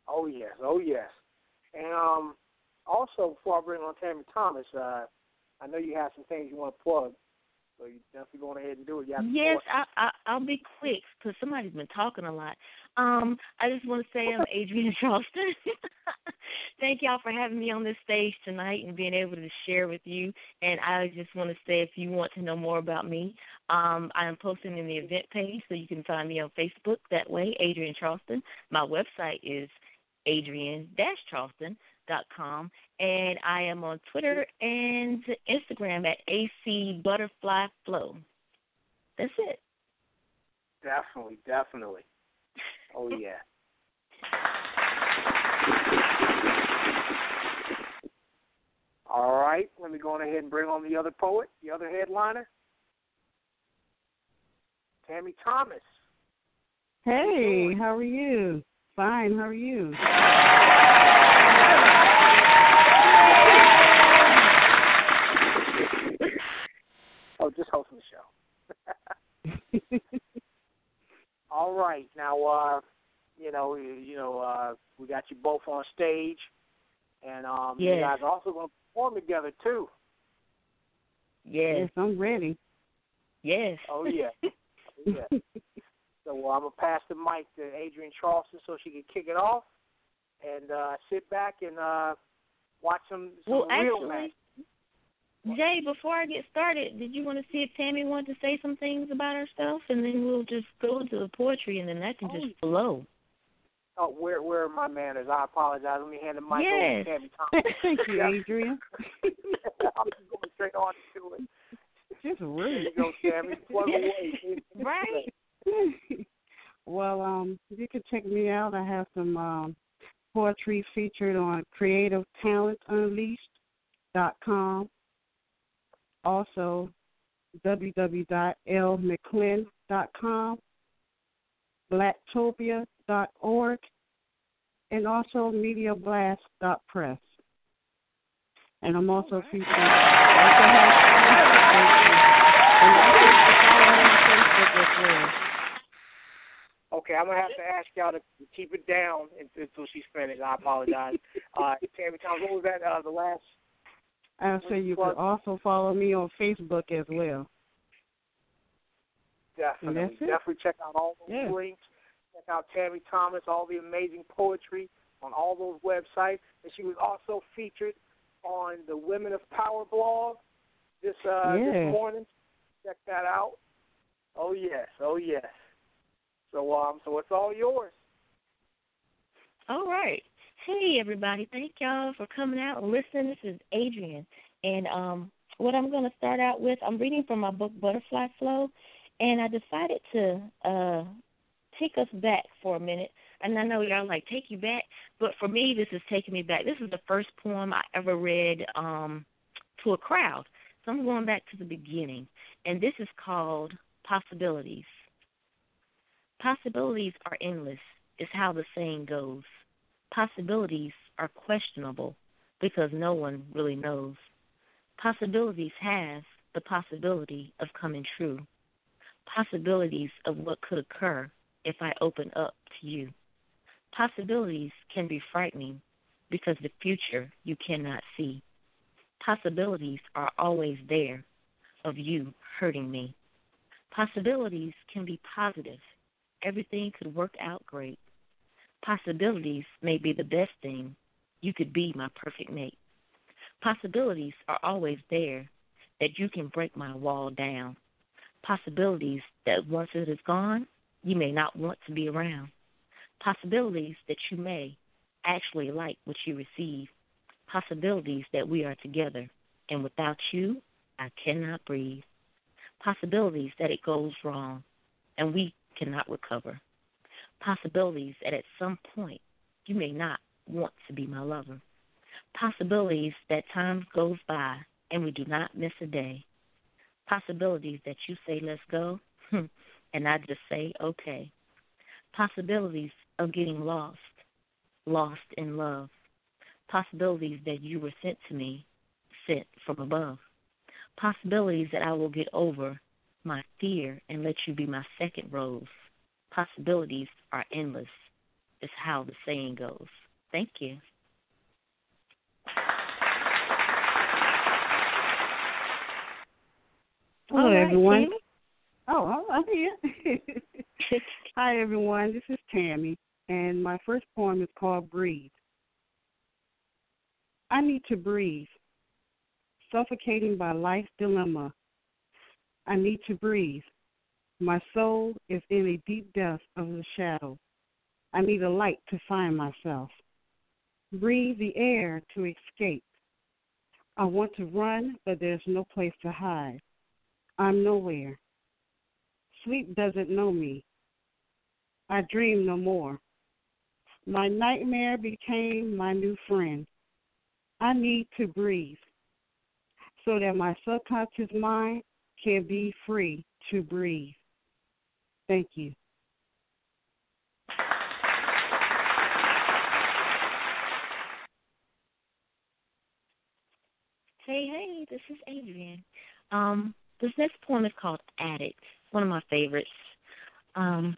Oh yes, oh yes, and um, also before I bring on Tammy Thomas, uh, I know you have some things you want to plug, so you definitely go ahead and do it. yes, I, I I'll be quick because somebody's been talking a lot. Um, I just want to say I'm Adrienne Charleston. Thank y'all for having me on this stage tonight and being able to share with you. And I just want to say if you want to know more about me, um, I am posting in the event page so you can find me on Facebook that way, Adrienne Charleston. My website is adrian-charleston.com. And I am on Twitter and Instagram Instagram at AC Butterfly Flow. That's it. Definitely, definitely. Oh yeah. All right, let me go on ahead and bring on the other poet, the other headliner, Tammy Thomas. Hey, how are you? Fine, how are you? Oh, just hosting the show. All right, now uh, you know, you, you know, uh, we got you both on stage, and um, you guys are also going to perform together too. Yes. Yes, I'm ready. Yes. Oh yeah, oh, yeah. So uh, I'm gonna pass the mic to Adrienne Charleston so she can kick it off, and uh, sit back and uh, watch some, some Well, real actually. Jay, before I get started, did you want to see if Tammy wanted to say some things about herself, and then we'll just go into the poetry, and then that can just flow. Oh, where where are my manners? I apologize. Let me hand the mic over to Tammy Thomas. Thank you, Adrienne. I'm just going straight on to it. Just There rude. you go, Tammy. Plug away. Right. well, um, you can check me out. I have some um, poetry featured on CreativeTalentUnleashed.com. Also, www.lmclin.com, blacktopia.org, and also mediablast.press. And I'm also featured. also have and also follow me on Facebook as well. Okay, I'm gonna have to ask y'all to keep it down until she's finished. I apologize. uh, Tammy Thomas, what was that? Uh, the last. I'll say you can also follow me on Facebook as well. Definitely, definitely check out all those Yeah. links. Check out Tammy Thomas, all the amazing poetry on all those websites. And she was also featured on the Women of Power blog this uh, Yeah. this morning. Check that out. Oh yes, oh yes. So um, so it's all yours. All right. Hey everybody, thank y'all for coming out and listening. This is Adrienne. And um what I'm gonna start out with, I'm reading from my book Butterfly Flow and I decided to uh take us back for a minute. And I know y'all like take you back, but for me this is taking me back. This is the first poem I ever read um to a crowd. So I'm going back to the beginning. And this is called Possibilities. Possibilities are endless, is how the saying goes. Possibilities are questionable because no one really knows. Possibilities have the possibility of coming true. Possibilities of what could occur if I open up to you. Possibilities can be frightening because the future you cannot see. Possibilities are always there of you hurting me. Possibilities can be positive. Everything could work out great. Possibilities may be the best thing. You could be my perfect mate. Possibilities are always there that you can break my wall down. Possibilities that once it is gone, you may not want to be around. Possibilities that you may actually like what you receive. Possibilities that we are together, and without you, I cannot breathe. Possibilities that it goes wrong, and we cannot recover. Possibilities that at some point you may not want to be my lover. Possibilities that time goes by and we do not miss a day. Possibilities that you say, let's go, and I just say, okay. Possibilities of getting lost, lost in love. Possibilities that you were sent to me, sent from above. Possibilities that I will get over my fear and let you be my second rose. Possibilities are endless, is how the saying goes. Thank you. Hello, All right, everyone. Tammy. Oh, I'm here. Hi, everyone. This is Tammy, and my first poem is called Breathe. I need to breathe, suffocating by life's dilemma. I need to breathe. My soul is in a deep depth of the shadow. I need a light to find myself. Breathe the air to escape. I want to run, but there's no place to hide. I'm nowhere. Sleep doesn't know me. I dream no more. My nightmare became my new friend. I need to breathe so that my subconscious mind can be free to breathe. Thank you. Hey, hey, this is Adrienne. Um, this next poem is called Addict, one of my favorites. Um,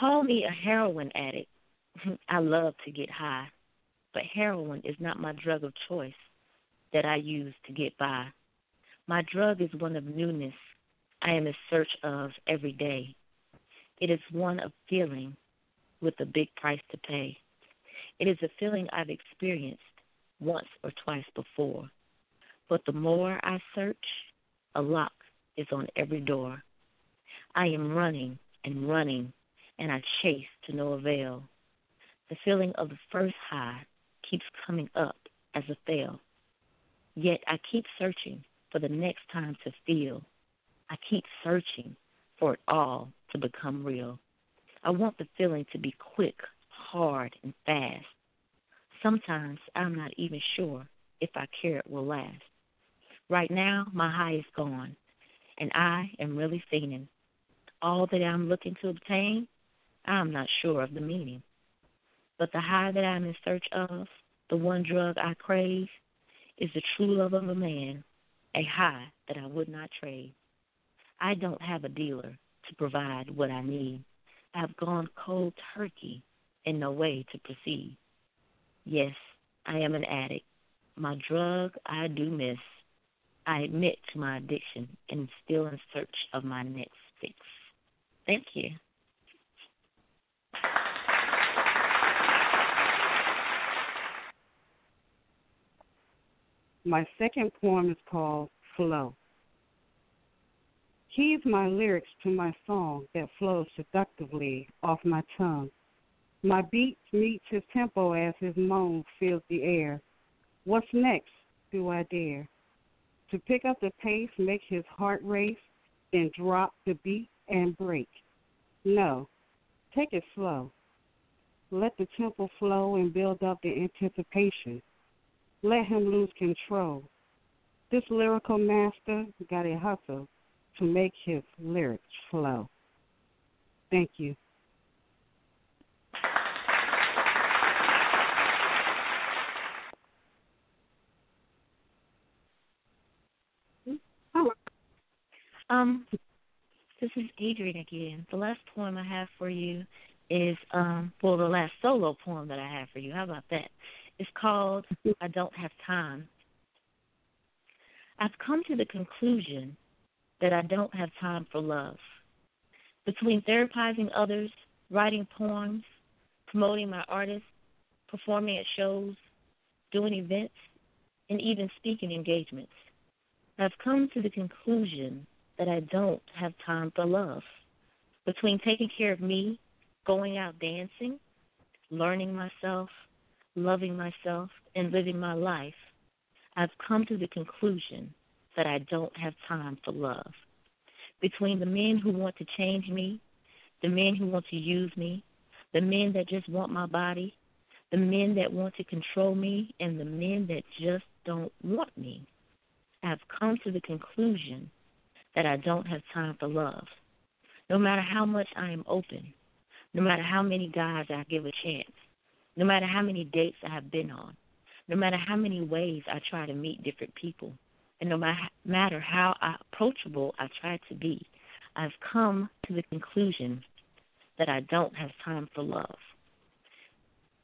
call me a heroin addict. I love to get high, but heroin is not my drug of choice that I use to get by. My drug is one of newness I am in search of every day. It is one of feeling with a big price to pay. It is a feeling I've experienced once or twice before. But the more I search, a lock is on every door. I am running and running, and I chase to no avail. The feeling of the first high keeps coming up as a fail. Yet I keep searching for the next time to feel. I keep searching for it all to become real. I want the feeling to be quick, hard, and fast. Sometimes I'm not even sure if I care it will last. Right now, my high is gone, and I am really fiending. All that I'm looking to obtain, I'm not sure of the meaning. But the high that I'm in search of, the one drug I crave, is the true love of a man, a high that I would not trade. I don't have a dealer to provide what I need. I've gone cold turkey and no way to proceed. Yes, I am an addict. My drug I do miss. I admit to my addiction and still in search of my next fix. Thank you. My second poem is called Flow. He's my lyrics to my song that flows seductively off my tongue. My beat meets his tempo as his moan fills the air. What's next? Do I dare? To pick up the pace, make his heart race, then drop the beat and break. No, take it slow. Let the tempo flow and build up the anticipation. Let him lose control. This lyrical master got a hustle to make his lyrics flow. Thank you. Um, this is Adrienne again. The last poem I have for you is um well the last solo poem that I have for you. How about that? It's called I Don't Have Time. I've come to the conclusion that I don't have time for love. Between therapizing others, writing poems, promoting my artists, performing at shows, doing events, and even speaking engagements, I've come to the conclusion that I don't have time for love. Between taking care of me, going out dancing, learning myself, loving myself, and living my life, I've come to the conclusion that I don't have time for love. Between the men who want to change me, the men who want to use me, the men that just want my body, the men that want to control me, and the men that just don't want me, I've come to the conclusion that I don't have time for love. No matter how much I am open, no matter how many guys I give a chance, no matter how many dates I have been on, no matter how many ways I try to meet different people, and no matter how approachable I try to be, I've come to the conclusion that I don't have time for love.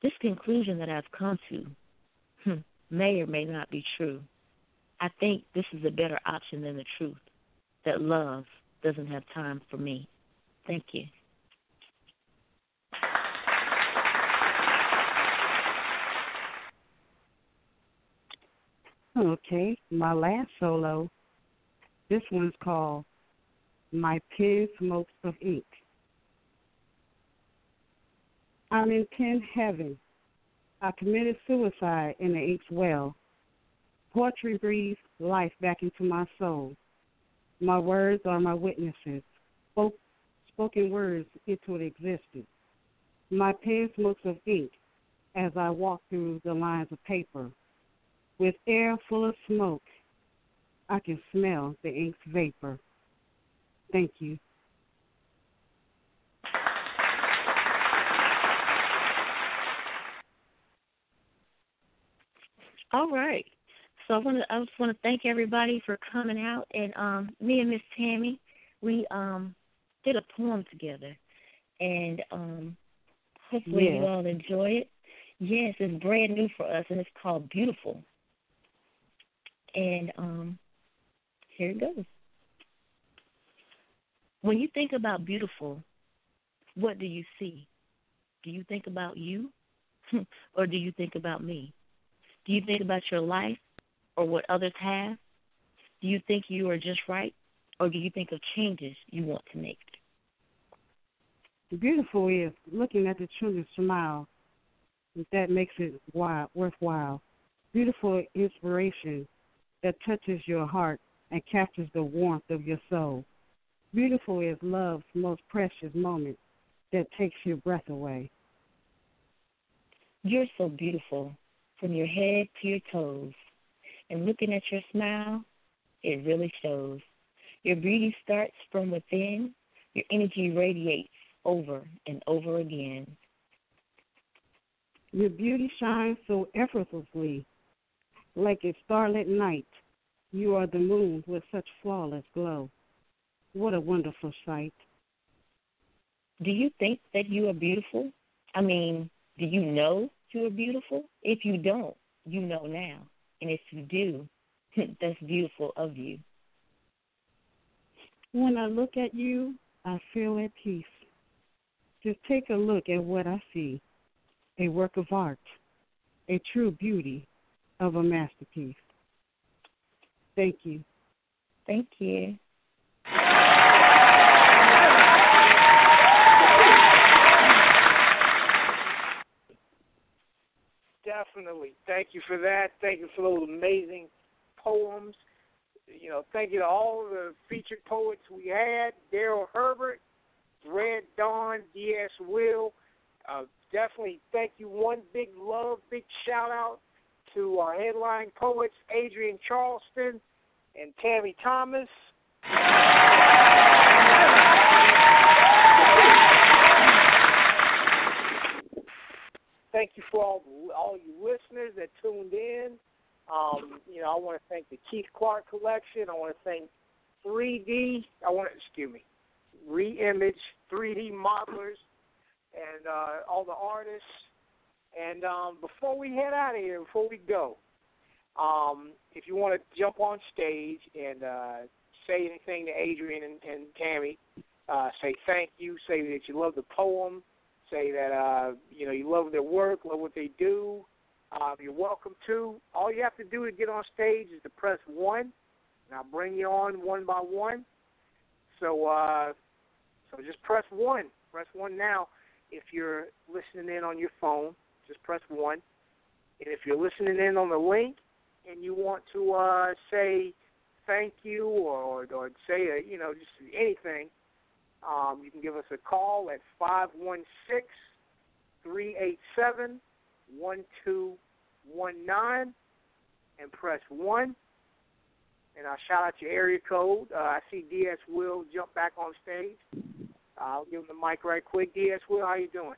This conclusion that I've come to hmm, may or may not be true. I think this is a better option than the truth that love doesn't have time for me. Thank you. Okay, my last solo. This one's called My Pen Smokes of Ink. I'm in pen heaven. I committed suicide in the ink's well. Poetry breathes life back into my soul. My words are my witnesses, spoke, spoken words into existence. My pen smokes of ink as I walk through the lines of paper. With air full of smoke, I can smell the ink's vapor. Thank you. All right. So I want to I just want to thank everybody for coming out and um me and Miss Tammy we um did a poem together and um hopefully you all enjoy it. Yes, it's brand new for us and it's called Beautiful. And um here it goes. When you think about beautiful, what do you see? Do you think about you or do you think about me? Do you think about your life or what others have? Do you think you are just right or do you think of changes you want to make? Beautiful is looking at the children smile. That makes it wild, worthwhile. Beautiful inspiration that touches your heart and captures the warmth of your soul. Beautiful is love's most precious moment that takes your breath away. You're so beautiful from your head to your toes. And looking at your smile, it really shows. Your beauty starts from within. Your energy radiates over and over again. Your beauty shines so effortlessly, like a starlit night. You are the moon with such flawless glow. What a wonderful sight. Do you think that you are beautiful? I mean, do you know you are beautiful? If you don't, you know now. And if you do, that's beautiful of you. When I look at you, I feel at peace. Just take a look at what I see a work of art, a true beauty of a masterpiece. Thank you. Thank you. Definitely. Thank you for that. Thank you for those amazing poems. You know, thank you to all the featured poets we had Darrell Herbert, Red Dawn, D.S. Wil. Uh, definitely thank you. One big love, big shout out to our headline poets, Adrienne Charleston and Tammy Thomas. Thank you for all all you listeners that tuned in. Um, you know, I want to thank the Keith Clark Collection. I want to thank 3D. I want to excuse me, Reimage 3D modelers and uh, all the artists. And um, before we head out of here, before we go, um, if you want to jump on stage and uh, say anything to Adrienne and, and Tammy, uh, say thank you, say that you love the poem, say that uh, you know you love their work, love what they do. Uh, you're welcome to. All you have to do to get on stage is to press one, and I'll bring you on one by one. So, uh, so just press one. Press one now. If you're listening in on your phone, just press one. And if you're listening in on the link and you want to uh, say thank you or, or say a, you know just anything, um, you can give us a call at five one six three eight seven one two one nine and press one. And I'll shout out your area code. Uh, I see DS Wil jump back on stage. I'll give him the mic right quick. DS Wil, how you doing?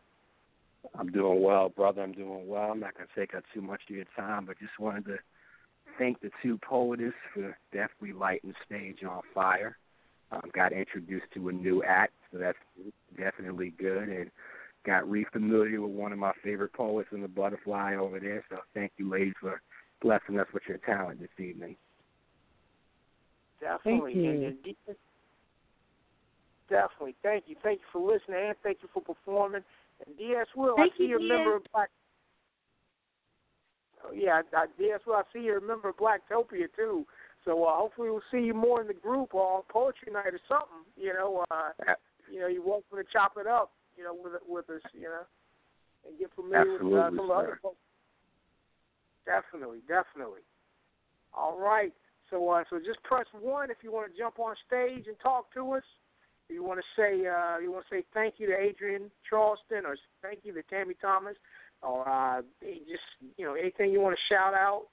I'm doing well, brother. I'm doing well. I'm not going to take up too much of your time, but just wanted to thank the two poetess for definitely lighting the stage on fire. Um, got introduced to a new act, so that's definitely good, and got re-familiar with one of my favorite poets in the Butterfly over there. So thank you, ladies, for blessing us with your talent this evening. Definitely. Thank you. And, and D- definitely. Thank you. Thank you for listening and thank you for performing. And DS Wil, Thank I see you, you're a member of Black. Oh, yeah, I, DS Wil, I see you're a member of Blacktopia too. So uh, hopefully we'll see you more in the group or on poetry night or something. You know, uh, you know, you're welcome to chop it up. You know, with with us. You know, and get familiar with uh, some sir. other folks. Definitely, definitely. All right. So, uh, so just press one if you want to jump on stage and talk to us. You want to say, uh, you want to say thank you to Adrienne Charleston, or thank you to Tammy Thomas, or uh, just you know anything you want to shout out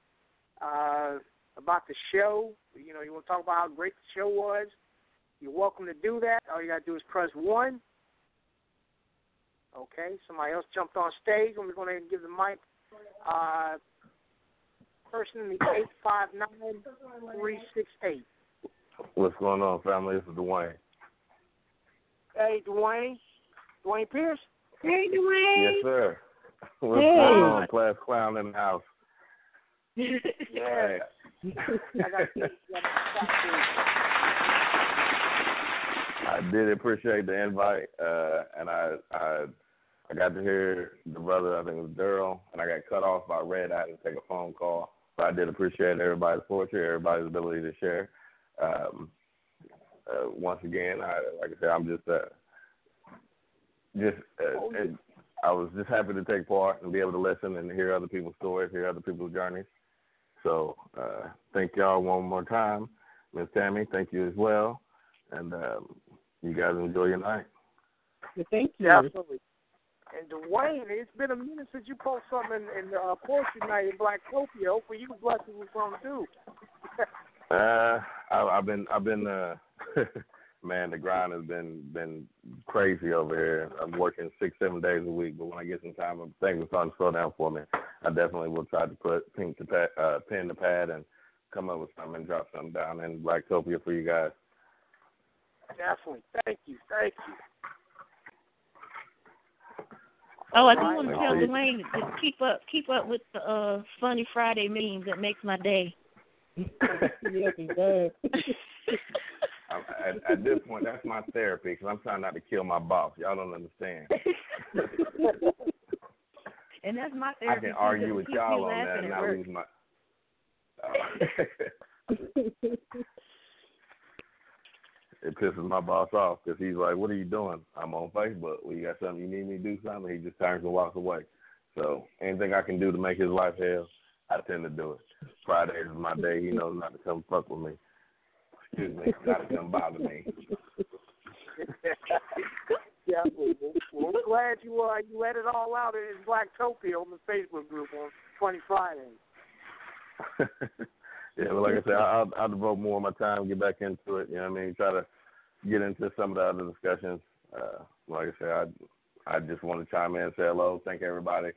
uh, about the show. You know, you want to talk about how great the show was. You're welcome to do that. All you got to do is press one. Okay, somebody else jumped on stage, we're going to give the mic. Uh, person in the eight five nine three six eight. What's going on, family? This is Dwayne. Hey, Dwayne. Dwayne Pierce. Hey, Dwayne. Yes, sir. What's Hey. going on? Class clown in the house. yeah. Hey. I I did appreciate the invite, uh, and I, I I got to hear the brother, I think it was Darrell, and I got cut off by Red. I had to take a phone call, but I did appreciate everybody's poetry, everybody's ability to share. Um, uh, once again, I like I said, I'm just uh, just uh, it, I was just happy to take part and be able to listen and hear other people's stories, hear other people's journeys. So uh, thank y'all one more time, Miss Tammy. Thank you as well, and um, you guys enjoy your night. Thank you. Definitely. And Dwayne, it's been a minute since you posted something in, in uh, Poetry Night in Black Tokyo. Hopefully you can bless us with something too. Uh, I, I've been, I've been, uh, man, the grind has been been crazy over here. I'm working six, seven days a week, but when I get some time, things are starting to slow down for me. I definitely will try to put pink to pad, uh, pen to pad and come up with something and drop something down in Blacktopia for you guys. Definitely. Thank you. Thank you. Oh, I do want to tell you. Dwayne to keep up, keep up with the uh, funny Friday memes. That makes my day. Yes, he does. I'm, at, at this point, that's my therapy because I'm trying not to kill my boss. Y'all don't understand. and that's my therapy. I can argue with y'all on that and not work. lose my. Uh, it pisses my boss off because he's like, "What are you doing? I'm on Facebook. Well, you got something you need me to do something?" He just turns and walks away. So anything I can do to make his life hell, I tend to do it. Friday is my day. He knows not to come fuck with me. Excuse me, not to come bother me. yeah. Well, well, we're glad you uh you let it all out in Blacktopia on the Facebook group on Funny Friday. yeah, but like I said, I'll, I'll devote more of my time, get back into it. You know what I mean? Try to get into some of the other discussions. Uh, like I said, I I just want to chime in and say hello. Thank everybody.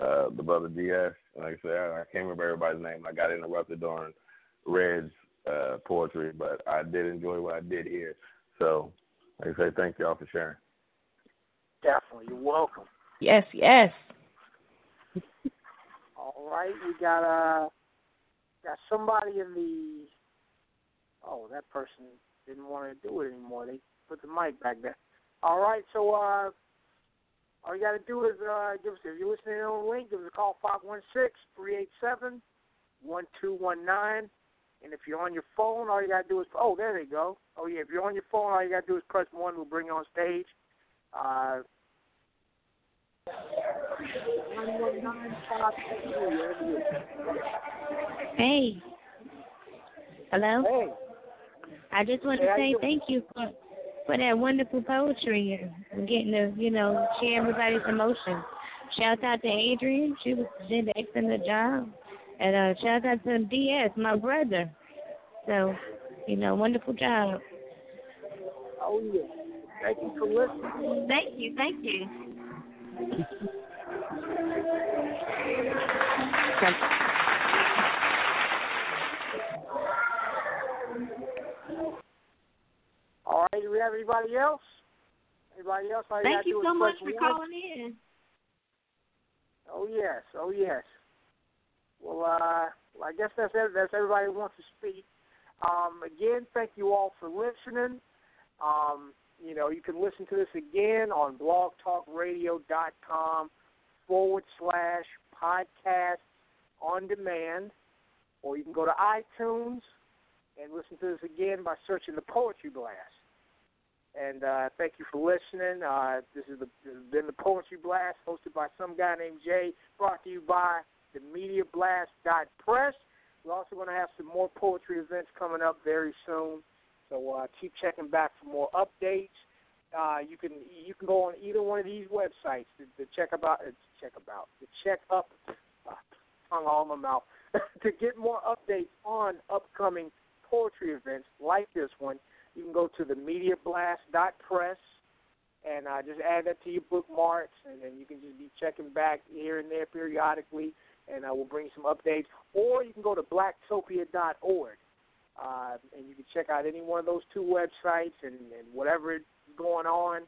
Uh, the brother DS. Like I said, I, I can't remember everybody's name. I got interrupted during Red's uh, poetry, but I did enjoy what I did here. So, like I say, thank y'all for sharing. Definitely. You're welcome. Yes, yes. All right, we got uh got somebody in the oh that person didn't want to do it anymore. They put the mic back there. All right, so uh all you got to do is uh give us if you're listening on the link, give us a call five one six three eight seven one two one nine. And if you're on your phone, all you gotta do is oh there they go. Oh yeah, if you're on your phone, all you gotta do is press one. We'll bring you on stage. Uh, Hey. Hello. Hey. I just want Hey, to say thank you for for that wonderful poetry and getting to you know share everybody's emotions. Shout out to Adrienne. She was did an excellent job. And uh, shout out to DS, my brother. So, you know, wonderful job. Oh yeah. Thank you for listening. Thank you, thank you. Right, do we have anybody else? Anybody else? All Thank gotta you so much for one. calling in. Oh yes, oh yes. Well, uh, well, I guess that's. That's everybody who wants to speak. Um, again, thank you all for listening. Um, you know, you can listen to this again on blogtalkradio.com forward slash podcast on demand, or you can go to iTunes and listen to this again by searching the Poetry Blast. And uh, thank you for listening. Uh, this, is the, this has been the Poetry Blast, hosted by some guy named Jay, brought to you by the Media Blast Press. We're also going to have some more poetry events coming up very soon. So uh, keep checking back for more updates. Uh, you can you can go on either one of these websites to, to check about uh, check about to check up uh, tongue all in my mouth to get more updates on upcoming poetry events like this one. You can go to the mediablast.press and uh, just add that to your bookmarks, and then you can just be checking back here and there periodically, and uh, we'll bring some updates. Or you can go to blacktopia.org, uh, and you can check out any one of those two websites and, and whatever is going on.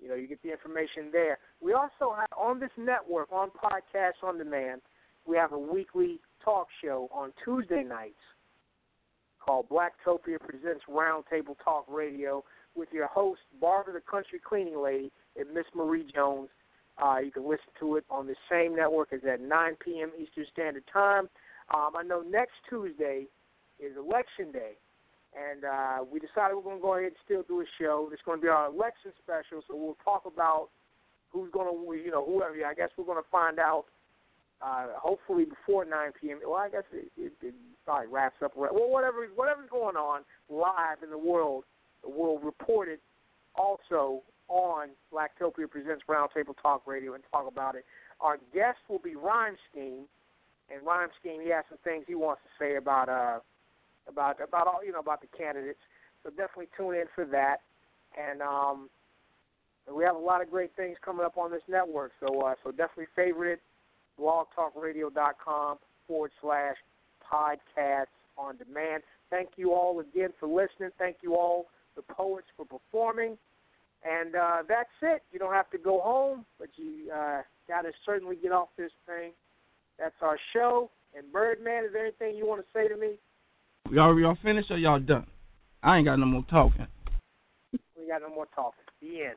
You know, you get the information there. We also have on this network, on Podcast on Demand, we have a weekly talk show on Tuesday nights called Blacktopia Presents Roundtable Talk Radio with your host, Barbara the Country Cleaning Lady, and Miss Marie Jones. Uh, you can listen to it on the same network as at 9 p.m. Eastern Standard Time. Um, I know next Tuesday is Election Day, and uh, we decided we're going to go ahead and still do a show. It's going to be our election special, so we'll talk about who's going to, you know, whoever. I guess we're going to find out uh, hopefully before 9 p.m. Well, I guess it, it, it probably wraps up. Well, whatever whatever's going on live in the world, we'll report it also on Blacktopia Presents Roundtable Talk Radio and talk about it. Our guest will be Rhyme and Rhyme he has some things he wants to say about uh about about all you know about the candidates. So definitely tune in for that. And um, we have a lot of great things coming up on this network. So uh, so definitely favorite it blogtalkradio.com forward slash podcasts on demand. Thank you all again for listening. Thank you all, the poets, for performing. And uh, that's it. You don't have to go home, but you uh, got to certainly get off this thing. That's our show. And Birdman, is there anything you want to say to me? Y'all, y'all finished or y'all done? I ain't got no more talking. We got no more talking. The end.